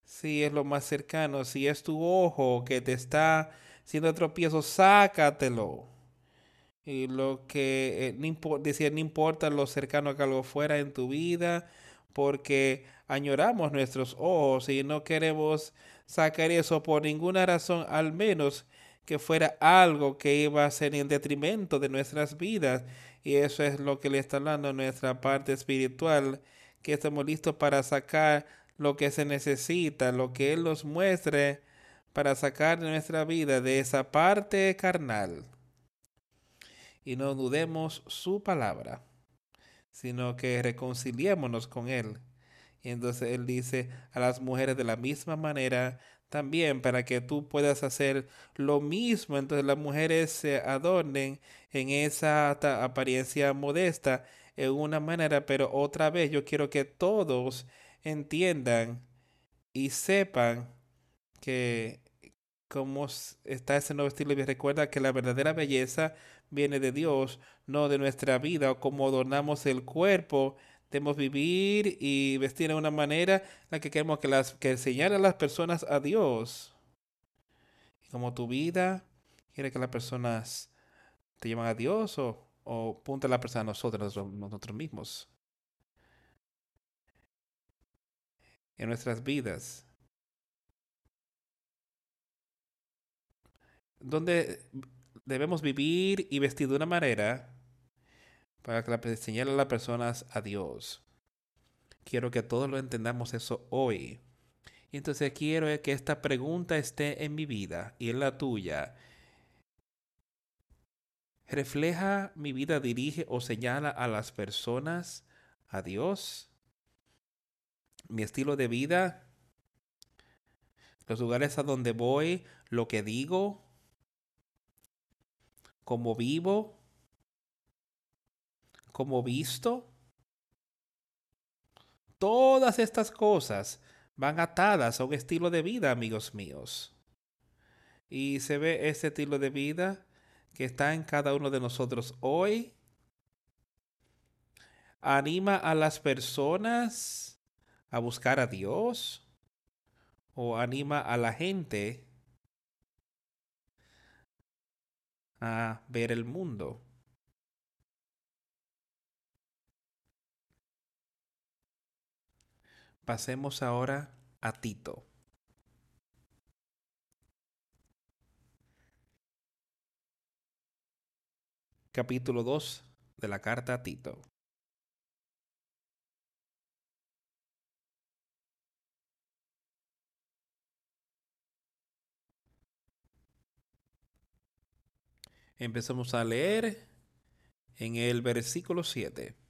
si es lo más cercano, si es tu ojo que te está siendo tropiezo, sácatelo. Y lo que eh, decía, no importa lo cercano que algo fuera en tu vida, porque añoramos nuestros ojos y no queremos sacar eso por ninguna razón, al menos que fuera algo que iba a ser en detrimento de nuestras vidas. Y eso es lo que le está hablando nuestra parte espiritual, que estamos listos para sacar lo que se necesita, lo que Él nos muestre para sacar nuestra vida de esa parte carnal. Y no dudemos su palabra, sino que reconciliémonos con Él. Y entonces Él dice a las mujeres de la misma manera, también para que tú puedas hacer lo mismo. Entonces las mujeres se adornen en esa apariencia modesta en una manera, pero otra vez yo quiero que todos entiendan y sepan que como está ese nuevo estilo y recuerda que la verdadera belleza viene de Dios, no de nuestra vida o como adornamos el cuerpo. Debemos vivir y vestir de una manera en la que queremos que, las, que enseñar a las personas a Dios. Como tu vida quiere que las personas te llevan a Dios o, o punta la persona a nosotros, nosotros mismos. en nuestras vidas. Donde debemos vivir y vestir de una manera para que enseñar a las personas a Dios. Quiero que todos lo entendamos eso hoy. Y entonces quiero que esta pregunta esté en mi vida y en la tuya. ¿Refleja mi vida, dirige o señala a las personas a Dios? mi estilo de vida, los lugares a donde voy, lo que digo, cómo vivo, cómo visto. Todas estas cosas van atadas a un estilo de vida, amigos míos. Y se ve ese estilo de vida que está en cada uno de nosotros hoy. Anima a las personas a buscar a Dios o anima a la gente a ver el mundo. Pasemos ahora a Tito. Capítulo 2 de la carta a Tito. Empezamos a leer en el versículo 7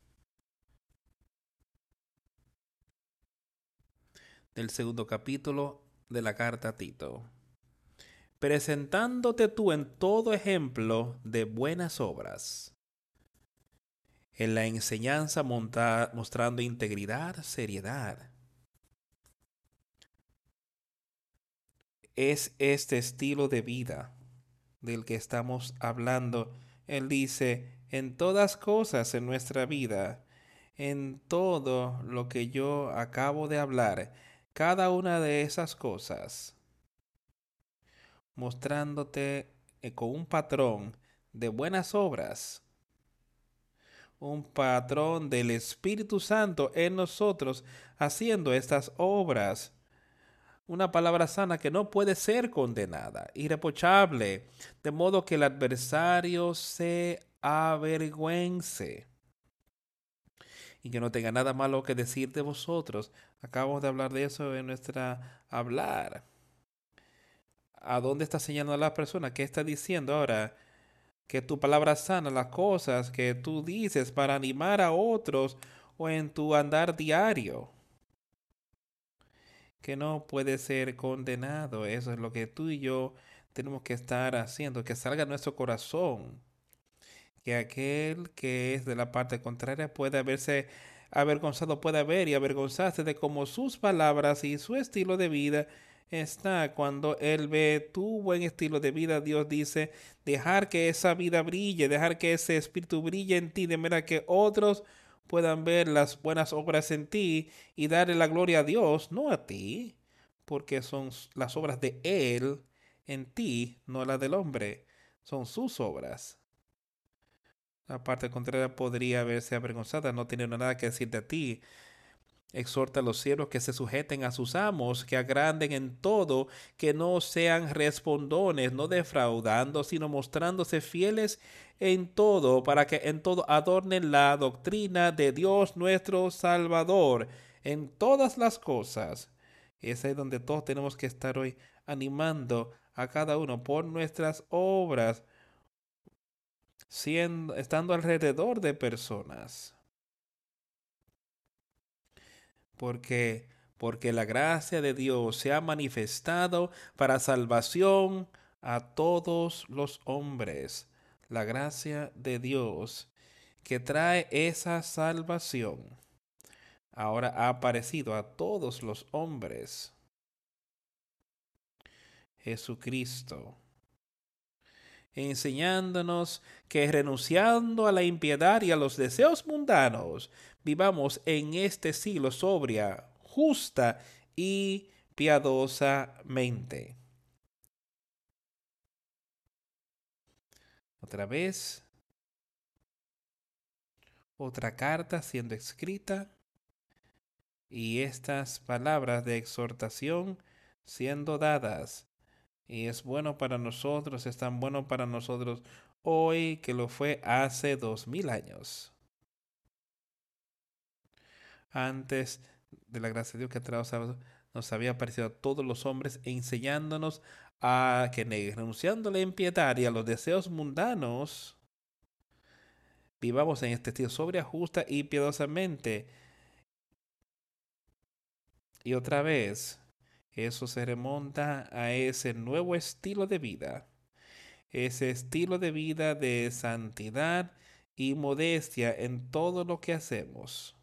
del segundo capítulo de la carta a Tito. Presentándote tú en todo ejemplo de buenas obras, en la enseñanza mostrando integridad, seriedad. Es este estilo de vida del que estamos hablando. Él dice, en todas cosas en nuestra vida, en todo lo que yo acabo de hablar, cada una de esas cosas, mostrándote eh, con un patrón de buenas obras, un patrón del Espíritu Santo en nosotros haciendo estas obras. Una palabra sana que no puede ser condenada, irreprochable, de modo que el adversario se avergüence y que no tenga nada malo que decir de vosotros. Acabamos de hablar de eso en nuestra hablar. ¿A dónde está señalando la persona? ¿Qué está diciendo ahora? Que tu palabra sana, las cosas que tú dices para animar a otros o en tu andar diario que no puede ser condenado. Eso es lo que tú y yo tenemos que estar haciendo, que salga nuestro corazón. Que aquel que es de la parte contraria pueda verse avergonzado, pueda ver y avergonzarse de cómo sus palabras y su estilo de vida está cuando Él ve tu buen estilo de vida. Dios dice, dejar que esa vida brille, dejar que ese espíritu brille en ti, de manera que otros puedan ver las buenas obras en ti y darle la gloria a Dios, no a ti, porque son las obras de Él en ti, no las del hombre, son sus obras. La parte contraria podría verse avergonzada, no tener nada que decir de ti. Exhorta a los siervos que se sujeten a sus amos, que agranden en todo, que no sean respondones, no defraudando, sino mostrándose fieles en todo, para que en todo adornen la doctrina de Dios nuestro Salvador, en todas las cosas. Es ahí donde todos tenemos que estar hoy animando a cada uno por nuestras obras, siendo, estando alrededor de personas. Porque, porque la gracia de Dios se ha manifestado para salvación a todos los hombres. La gracia de Dios que trae esa salvación ahora ha aparecido a todos los hombres. Jesucristo enseñándonos que renunciando a la impiedad y a los deseos mundanos, vivamos en este siglo sobria, justa y piadosamente. Otra vez, otra carta siendo escrita. Y estas palabras de exhortación siendo dadas y es bueno para nosotros, es tan bueno para nosotros hoy que lo fue hace dos mil años. Antes de la gracia de Dios que nos había aparecido a todos los hombres enseñándonos a que renunciando a la impiedad y a los deseos mundanos, vivamos en este estilo sobria, justa y piadosamente. Y otra vez, eso se remonta a ese nuevo estilo de vida, ese estilo de vida de santidad y modestia en todo lo que hacemos.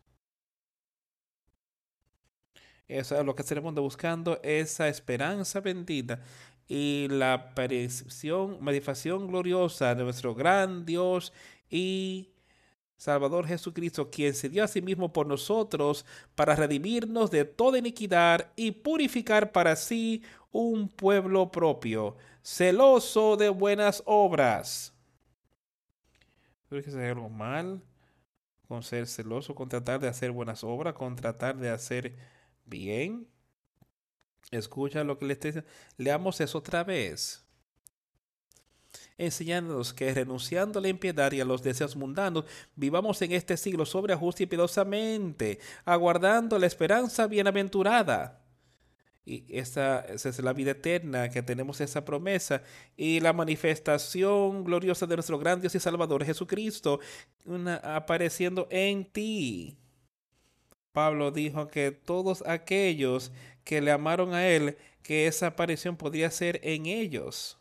Eso es lo que se remonta buscando esa esperanza bendita y la aparición, manifestación gloriosa de nuestro gran Dios y Salvador Jesucristo, quien se dio a sí mismo por nosotros para redimirnos de toda iniquidad y purificar para sí un pueblo propio, celoso de buenas obras. ¿Crees que es algo mal con ser celoso, con tratar de hacer buenas obras, con tratar de hacer bien? Escucha lo que le estoy diciendo. Leamos eso otra vez enseñándonos que renunciando a la impiedad y a los deseos mundanos, vivamos en este siglo sobre justa y aguardando la esperanza bienaventurada. Y esa, esa, es la vida eterna, que tenemos esa promesa y la manifestación gloriosa de nuestro gran Dios y Salvador Jesucristo una, apareciendo en ti. Pablo dijo que todos aquellos que le amaron a Él, que esa aparición podría ser en ellos.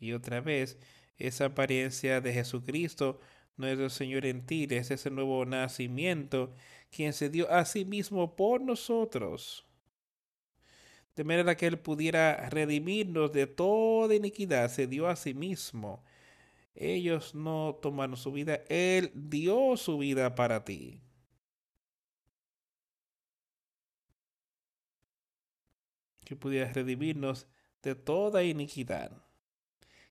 Y otra vez, esa apariencia de Jesucristo, nuestro Señor en ti, es ese nuevo nacimiento, quien se dio a sí mismo por nosotros. De manera que Él pudiera redimirnos de toda iniquidad, se dio a sí mismo. Ellos no tomaron su vida, Él dio su vida para ti. Que pudiera redimirnos de toda iniquidad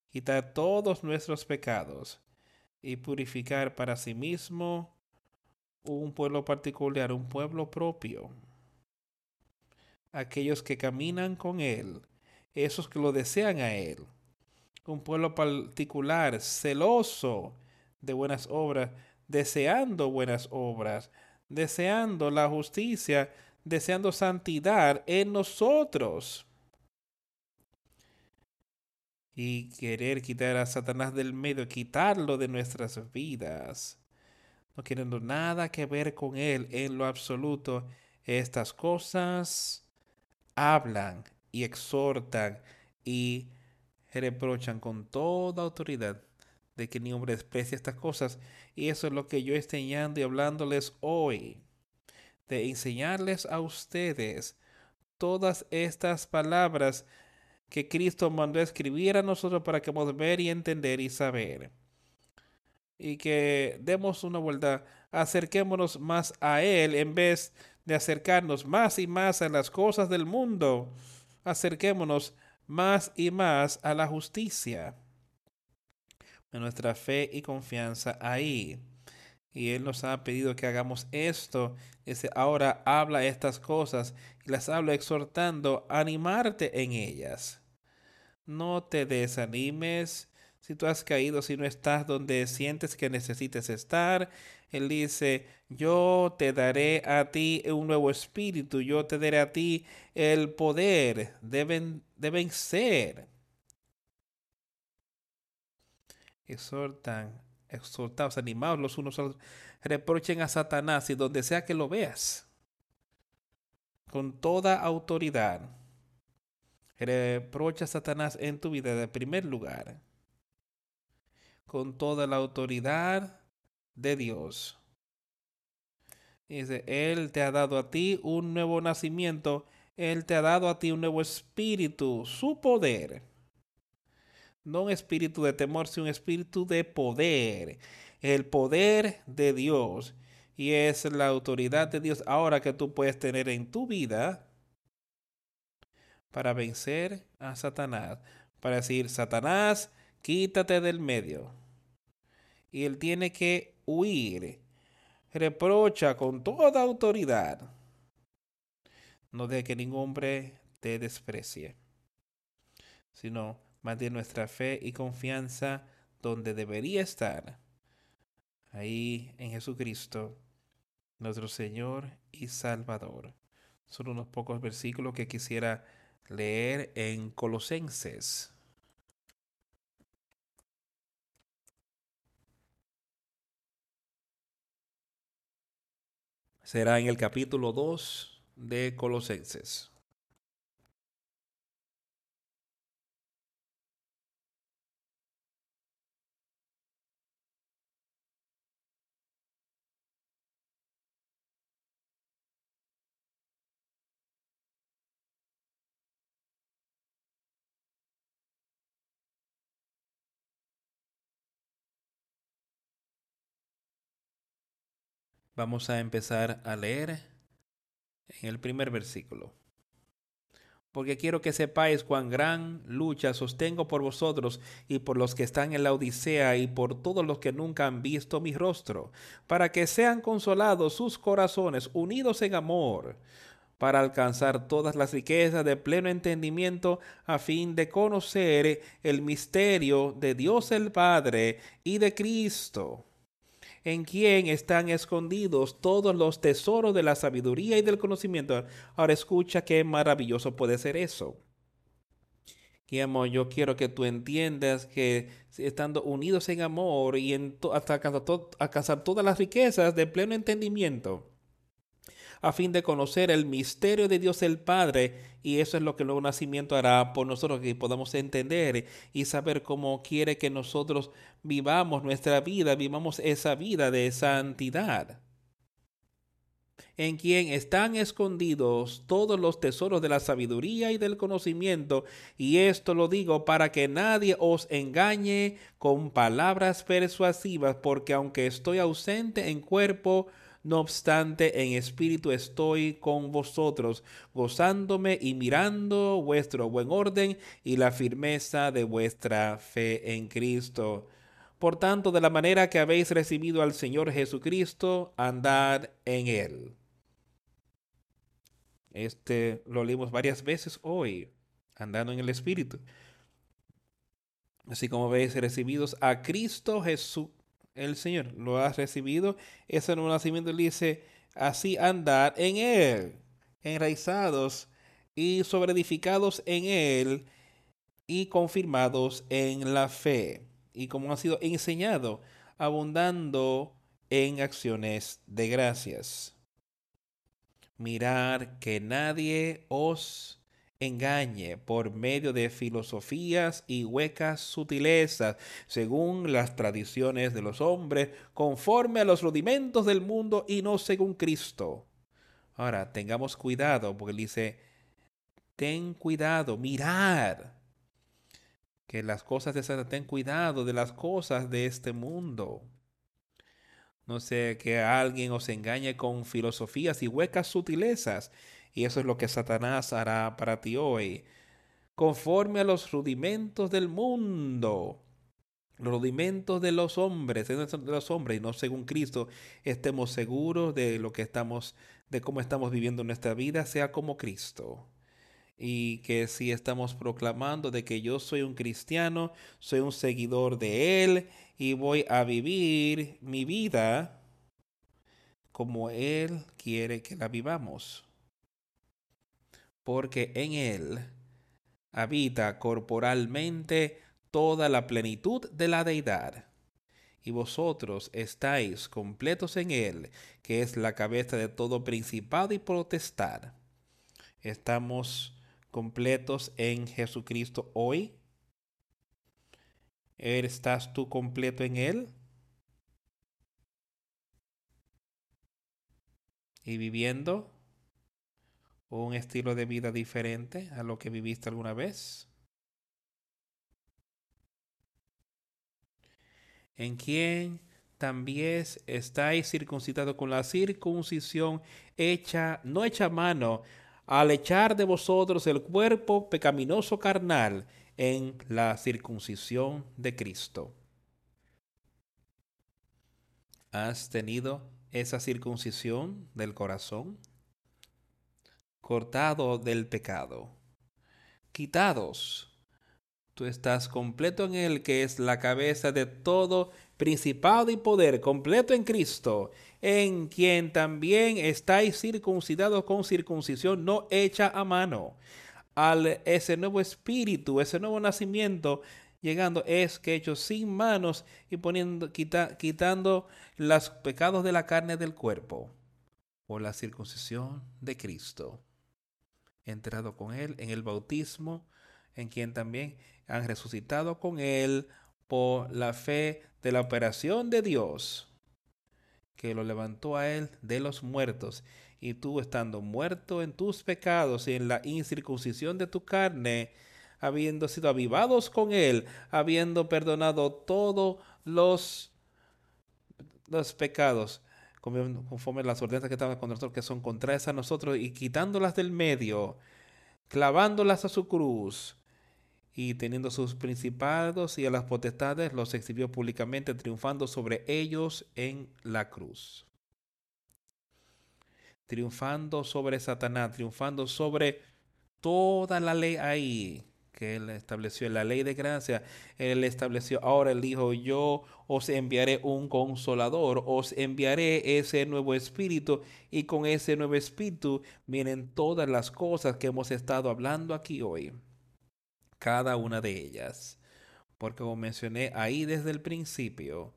quitar todos nuestros pecados y purificar para sí mismo un pueblo particular, un pueblo propio. Aquellos que caminan con Él, esos que lo desean a Él. Un pueblo particular, celoso de buenas obras, deseando buenas obras, deseando la justicia, deseando santidad en nosotros y querer quitar a Satanás del medio, quitarlo de nuestras vidas, no queriendo nada que ver con él en lo absoluto, estas cosas hablan y exhortan y reprochan con toda autoridad de que ni hombre desprecie estas cosas. Y eso es lo que yo estoy enseñando y hablándoles hoy. de enseñarles a ustedes todas estas palabras que Cristo mandó a escribir a nosotros para que podamos ver y entender y saber. Y que demos una vuelta, acerquémonos más a Él en vez de acercarnos más y más a las cosas del mundo. Acerquémonos más y más a la justicia. Nuestra fe y confianza ahí. Y Él nos ha pedido que hagamos esto. Dice, ahora habla estas cosas y las habla exhortando a animarte en ellas. No te desanimes si tú has caído, si no estás donde sientes que necesites estar. Él dice, yo te daré a ti un nuevo espíritu, yo te daré a ti el poder de, de vencer. Exhortan exhortados, animados los unos a los reprochen a Satanás y donde sea que lo veas, con toda autoridad. Reprocha a Satanás en tu vida de primer lugar, con toda la autoridad de Dios. Dice, Él te ha dado a ti un nuevo nacimiento, Él te ha dado a ti un nuevo espíritu, su poder no un espíritu de temor, sino un espíritu de poder. El poder de Dios. Y es la autoridad de Dios ahora que tú puedes tener en tu vida para vencer a Satanás. Para decir, Satanás, quítate del medio. Y él tiene que huir. Reprocha con toda autoridad. No deje que ningún hombre te desprecie, sino Mantén nuestra fe y confianza donde debería estar, ahí en Jesucristo, nuestro Señor y Salvador. Son unos pocos versículos que quisiera leer en Colosenses. Será en el capítulo 2 de Colosenses. Vamos a empezar a leer en el primer versículo. Porque quiero que sepáis cuán gran lucha sostengo por vosotros y por los que están en la Odisea y por todos los que nunca han visto mi rostro, para que sean consolados sus corazones unidos en amor, para alcanzar todas las riquezas de pleno entendimiento, a fin de conocer el misterio de Dios el Padre y de Cristo en quien están escondidos todos los tesoros de la sabiduría y del conocimiento. Ahora escucha qué maravilloso puede ser eso. yo quiero que tú entiendas que estando unidos en amor y en hasta alcanzar todas las riquezas de pleno entendimiento, a fin de conocer el misterio de Dios el Padre, y eso es lo que el nuevo nacimiento hará por nosotros, que podamos entender y saber cómo quiere que nosotros vivamos nuestra vida, vivamos esa vida de santidad. En quien están escondidos todos los tesoros de la sabiduría y del conocimiento, y esto lo digo para que nadie os engañe con palabras persuasivas, porque aunque estoy ausente en cuerpo, no obstante, en espíritu estoy con vosotros, gozándome y mirando vuestro buen orden y la firmeza de vuestra fe en Cristo. Por tanto, de la manera que habéis recibido al Señor Jesucristo, andad en él. Este lo leímos varias veces hoy, andando en el Espíritu. Así como habéis recibidos a Cristo Jesús, el Señor. Lo has recibido. Ese nuevo nacimiento le dice, así andar en Él, enraizados y sobreedificados en Él y confirmados en la fe. Y como ha sido enseñado, abundando en acciones de gracias. Mirar que nadie os engañe por medio de filosofías y huecas sutilezas, según las tradiciones de los hombres, conforme a los rudimentos del mundo y no según Cristo. Ahora, tengamos cuidado, porque él dice, ten cuidado, mirar que las cosas de Satan, ten cuidado de las cosas de este mundo. No sé, que alguien os engañe con filosofías y huecas sutilezas. Y eso es lo que Satanás hará para ti hoy. Conforme a los rudimentos del mundo. Los rudimentos de los hombres, de los hombres, y no según Cristo, estemos seguros de lo que estamos, de cómo estamos viviendo nuestra vida, sea como Cristo y que si estamos proclamando de que yo soy un cristiano, soy un seguidor de Él y voy a vivir mi vida como Él quiere que la vivamos. Porque en Él habita corporalmente toda la plenitud de la deidad. Y vosotros estáis completos en Él, que es la cabeza de todo principado y potestad. Estamos completos en Jesucristo hoy? ¿Estás tú completo en Él? ¿Y viviendo un estilo de vida diferente a lo que viviste alguna vez? ¿En quién también estáis circuncidados con la circuncisión hecha, no hecha mano, al echar de vosotros el cuerpo pecaminoso carnal en la circuncisión de Cristo. ¿Has tenido esa circuncisión del corazón? Cortado del pecado, quitados Tú estás completo en Él, que es la cabeza de todo principado y poder, completo en Cristo, en quien también estáis circuncidados con circuncisión no hecha a mano. Al ese nuevo espíritu, ese nuevo nacimiento, llegando es que hecho sin manos y poniendo, quitando los pecados de la carne del cuerpo, por la circuncisión de Cristo. Entrado con Él en el bautismo, en quien también han resucitado con Él por la fe de la operación de Dios, que lo levantó a Él de los muertos, y tú estando muerto en tus pecados y en la incircuncisión de tu carne, habiendo sido avivados con Él, habiendo perdonado todos los, los pecados, conforme las ordenanzas que estaban con nosotros, que son contrarias a nosotros, y quitándolas del medio, clavándolas a su cruz, y teniendo sus principados y a las potestades los exhibió públicamente, triunfando sobre ellos en la cruz. Triunfando sobre Satanás, triunfando sobre toda la ley ahí que él estableció, la ley de gracia, él estableció, ahora él dijo, yo os enviaré un consolador, os enviaré ese nuevo espíritu y con ese nuevo espíritu vienen todas las cosas que hemos estado hablando aquí hoy cada una de ellas. Porque como mencioné ahí desde el principio,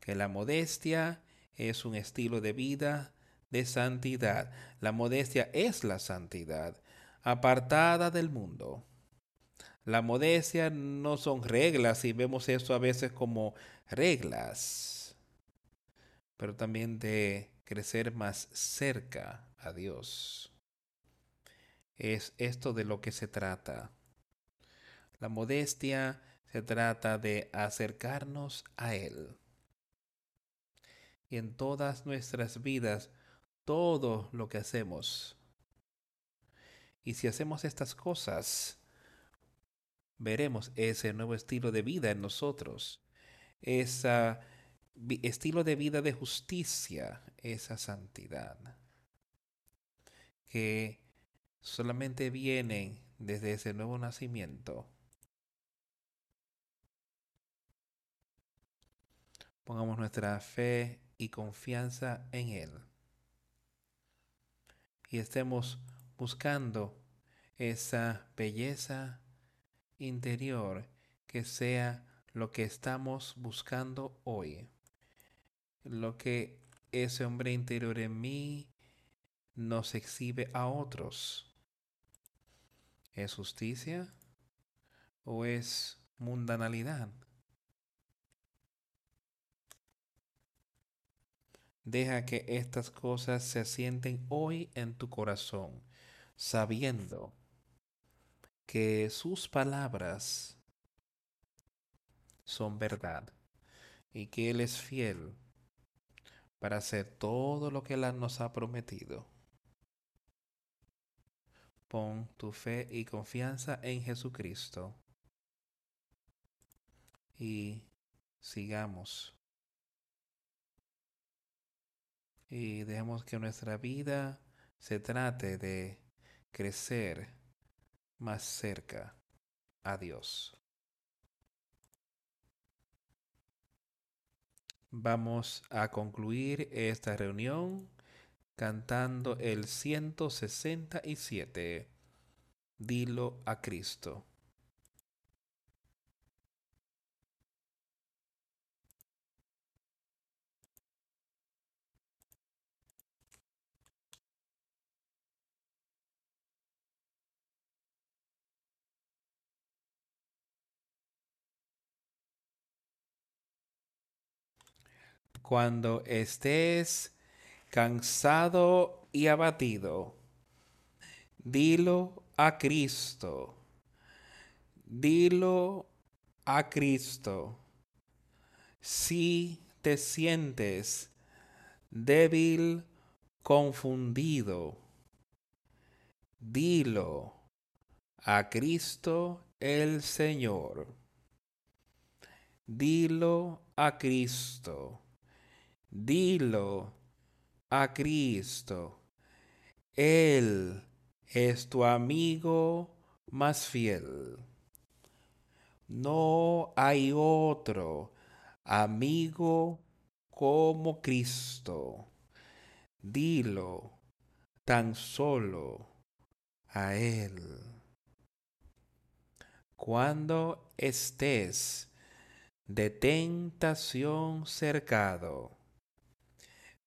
que la modestia es un estilo de vida de santidad. La modestia es la santidad, apartada del mundo. La modestia no son reglas y vemos eso a veces como reglas, pero también de crecer más cerca a Dios. Es esto de lo que se trata. La modestia se trata de acercarnos a Él. Y en todas nuestras vidas, todo lo que hacemos. Y si hacemos estas cosas, veremos ese nuevo estilo de vida en nosotros, ese estilo de vida de justicia, esa santidad, que solamente viene desde ese nuevo nacimiento Pongamos nuestra fe y confianza en Él. Y estemos buscando esa belleza interior que sea lo que estamos buscando hoy. Lo que ese hombre interior en mí nos exhibe a otros. ¿Es justicia o es mundanalidad? Deja que estas cosas se asienten hoy en tu corazón, sabiendo que sus palabras son verdad y que Él es fiel para hacer todo lo que Él nos ha prometido. Pon tu fe y confianza en Jesucristo y sigamos. Y dejemos que nuestra vida se trate de crecer más cerca a Dios. Vamos a concluir esta reunión cantando el 167. Dilo a Cristo. Cuando estés cansado y abatido, dilo a Cristo. Dilo a Cristo. Si te sientes débil, confundido, dilo a Cristo el Señor. Dilo a Cristo. Dilo a Cristo. Él es tu amigo más fiel. No hay otro amigo como Cristo. Dilo tan solo a Él. Cuando estés de tentación cercado,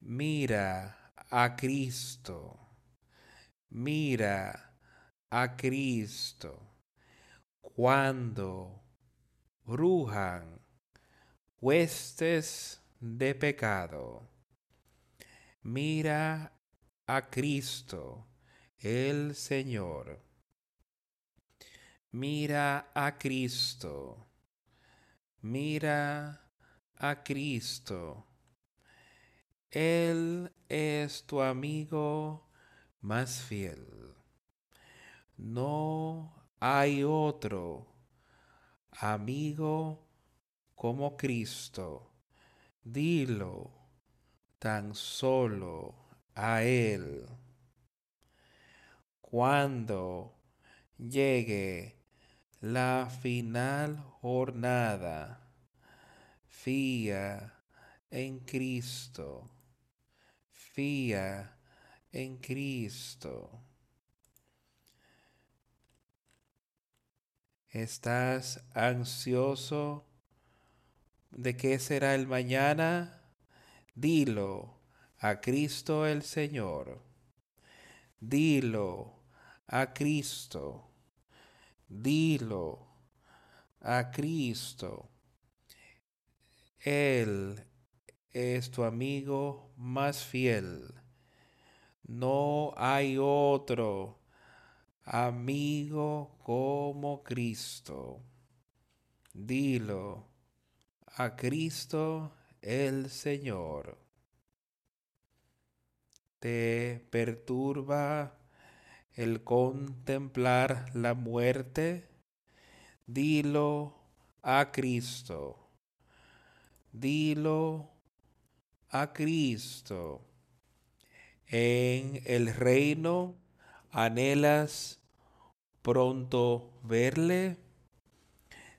Mira a Cristo. Mira a Cristo. Cuando rujan huestes de pecado. Mira a Cristo, el Señor. Mira a Cristo. Mira a Cristo él es tu amigo más fiel. No hay otro amigo como Cristo. Dilo tan solo a Él. Cuando llegue la final jornada, fía en Cristo Fía en Cristo. ¿Estás ansioso de qué será el mañana? Dilo a Cristo el Señor. Dilo a Cristo. Dilo a Cristo. Él es tu amigo más fiel. No hay otro amigo como Cristo. Dilo a Cristo el Señor. ¿Te perturba el contemplar la muerte? Dilo a Cristo. Dilo a Cristo. En el reino anhelas pronto verle.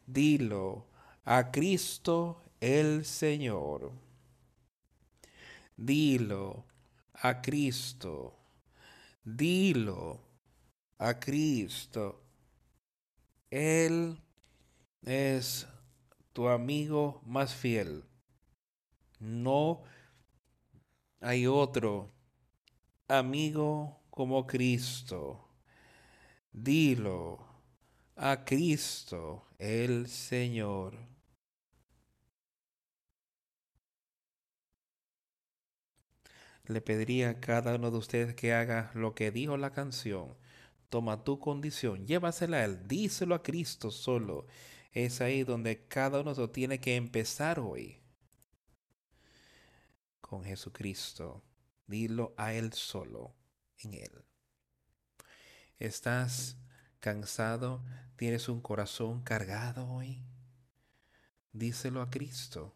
Dilo a Cristo el Señor. Dilo a Cristo. Dilo a Cristo. Él es tu amigo más fiel. No hay otro amigo como Cristo. Dilo a Cristo el Señor. le pediría a cada uno de ustedes que haga lo que dijo la canción. Toma tu condición, llévasela a Él, díselo a Cristo solo. Es ahí donde cada uno tiene que empezar hoy. Con Jesucristo. Dilo a Él solo, en Él. ¿Estás cansado? ¿Tienes un corazón cargado hoy? Díselo a Cristo.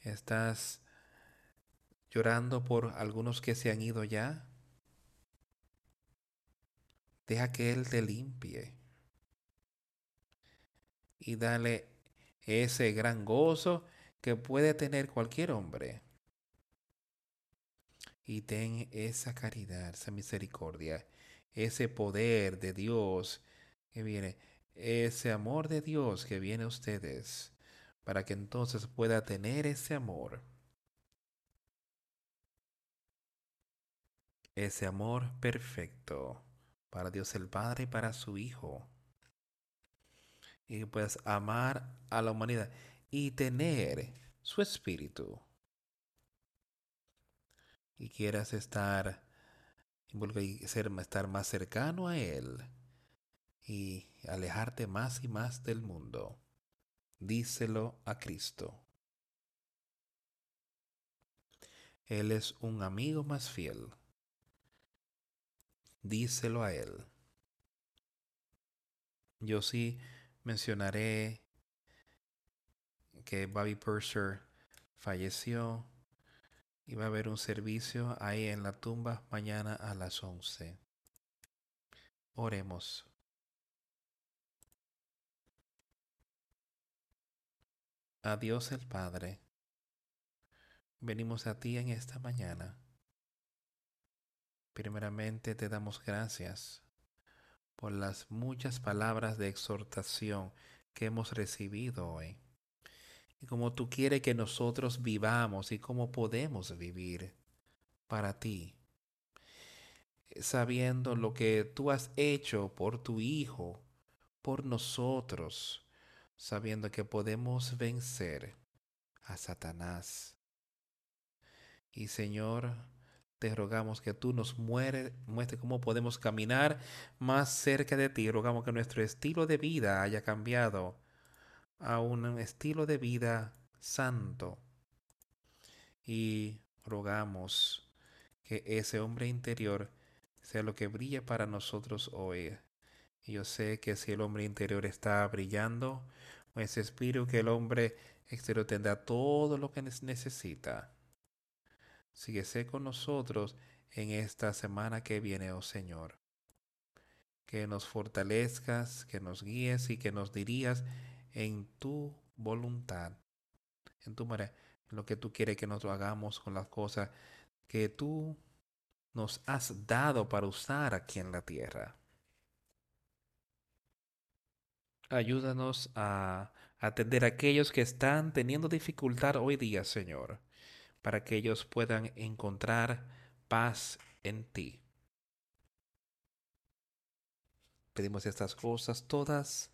¿Estás llorando por algunos que se han ido ya? Deja que Él te limpie. Y dale ese gran gozo que puede tener cualquier hombre. Y ten esa caridad, esa misericordia, ese poder de Dios que viene, ese amor de Dios que viene a ustedes para que entonces pueda tener ese amor. Ese amor perfecto para Dios el Padre y para su Hijo. Y puedas amar a la humanidad y tener su espíritu. Y quieras estar, ser, estar más cercano a Él y alejarte más y más del mundo díselo a Cristo. Él es un amigo más fiel. Díselo a Él. Yo sí mencionaré que Bobby Purser falleció y va a haber un servicio ahí en la tumba mañana a las 11. Oremos. a Dios el Padre, venimos a ti en esta mañana. Primeramente te damos gracias por las muchas palabras de exhortación que hemos recibido hoy. Y como tú quieres que nosotros vivamos y cómo podemos vivir para ti, sabiendo lo que tú has hecho por tu Hijo, por nosotros, sabiendo que podemos vencer a Satanás. Y Señor, te rogamos que tú nos muere, muestre cómo podemos caminar más cerca de ti. Rogamos que nuestro estilo de vida haya cambiado a un estilo de vida santo. Y rogamos que ese hombre interior sea lo que brille para nosotros hoy yo sé que si el hombre interior está brillando, pues espero que el hombre exterior tendrá todo lo que necesita. Síguese con nosotros en esta semana que viene, oh Señor. Que nos fortalezcas, que nos guíes y que nos dirías en tu voluntad, en tu manera, lo que tú quieres que nosotros hagamos con las cosas que tú nos has dado para usar aquí en la tierra. Ayúdanos a atender a aquellos que están teniendo dificultad hoy día, Señor, para que ellos puedan encontrar paz en ti. Pedimos estas cosas todas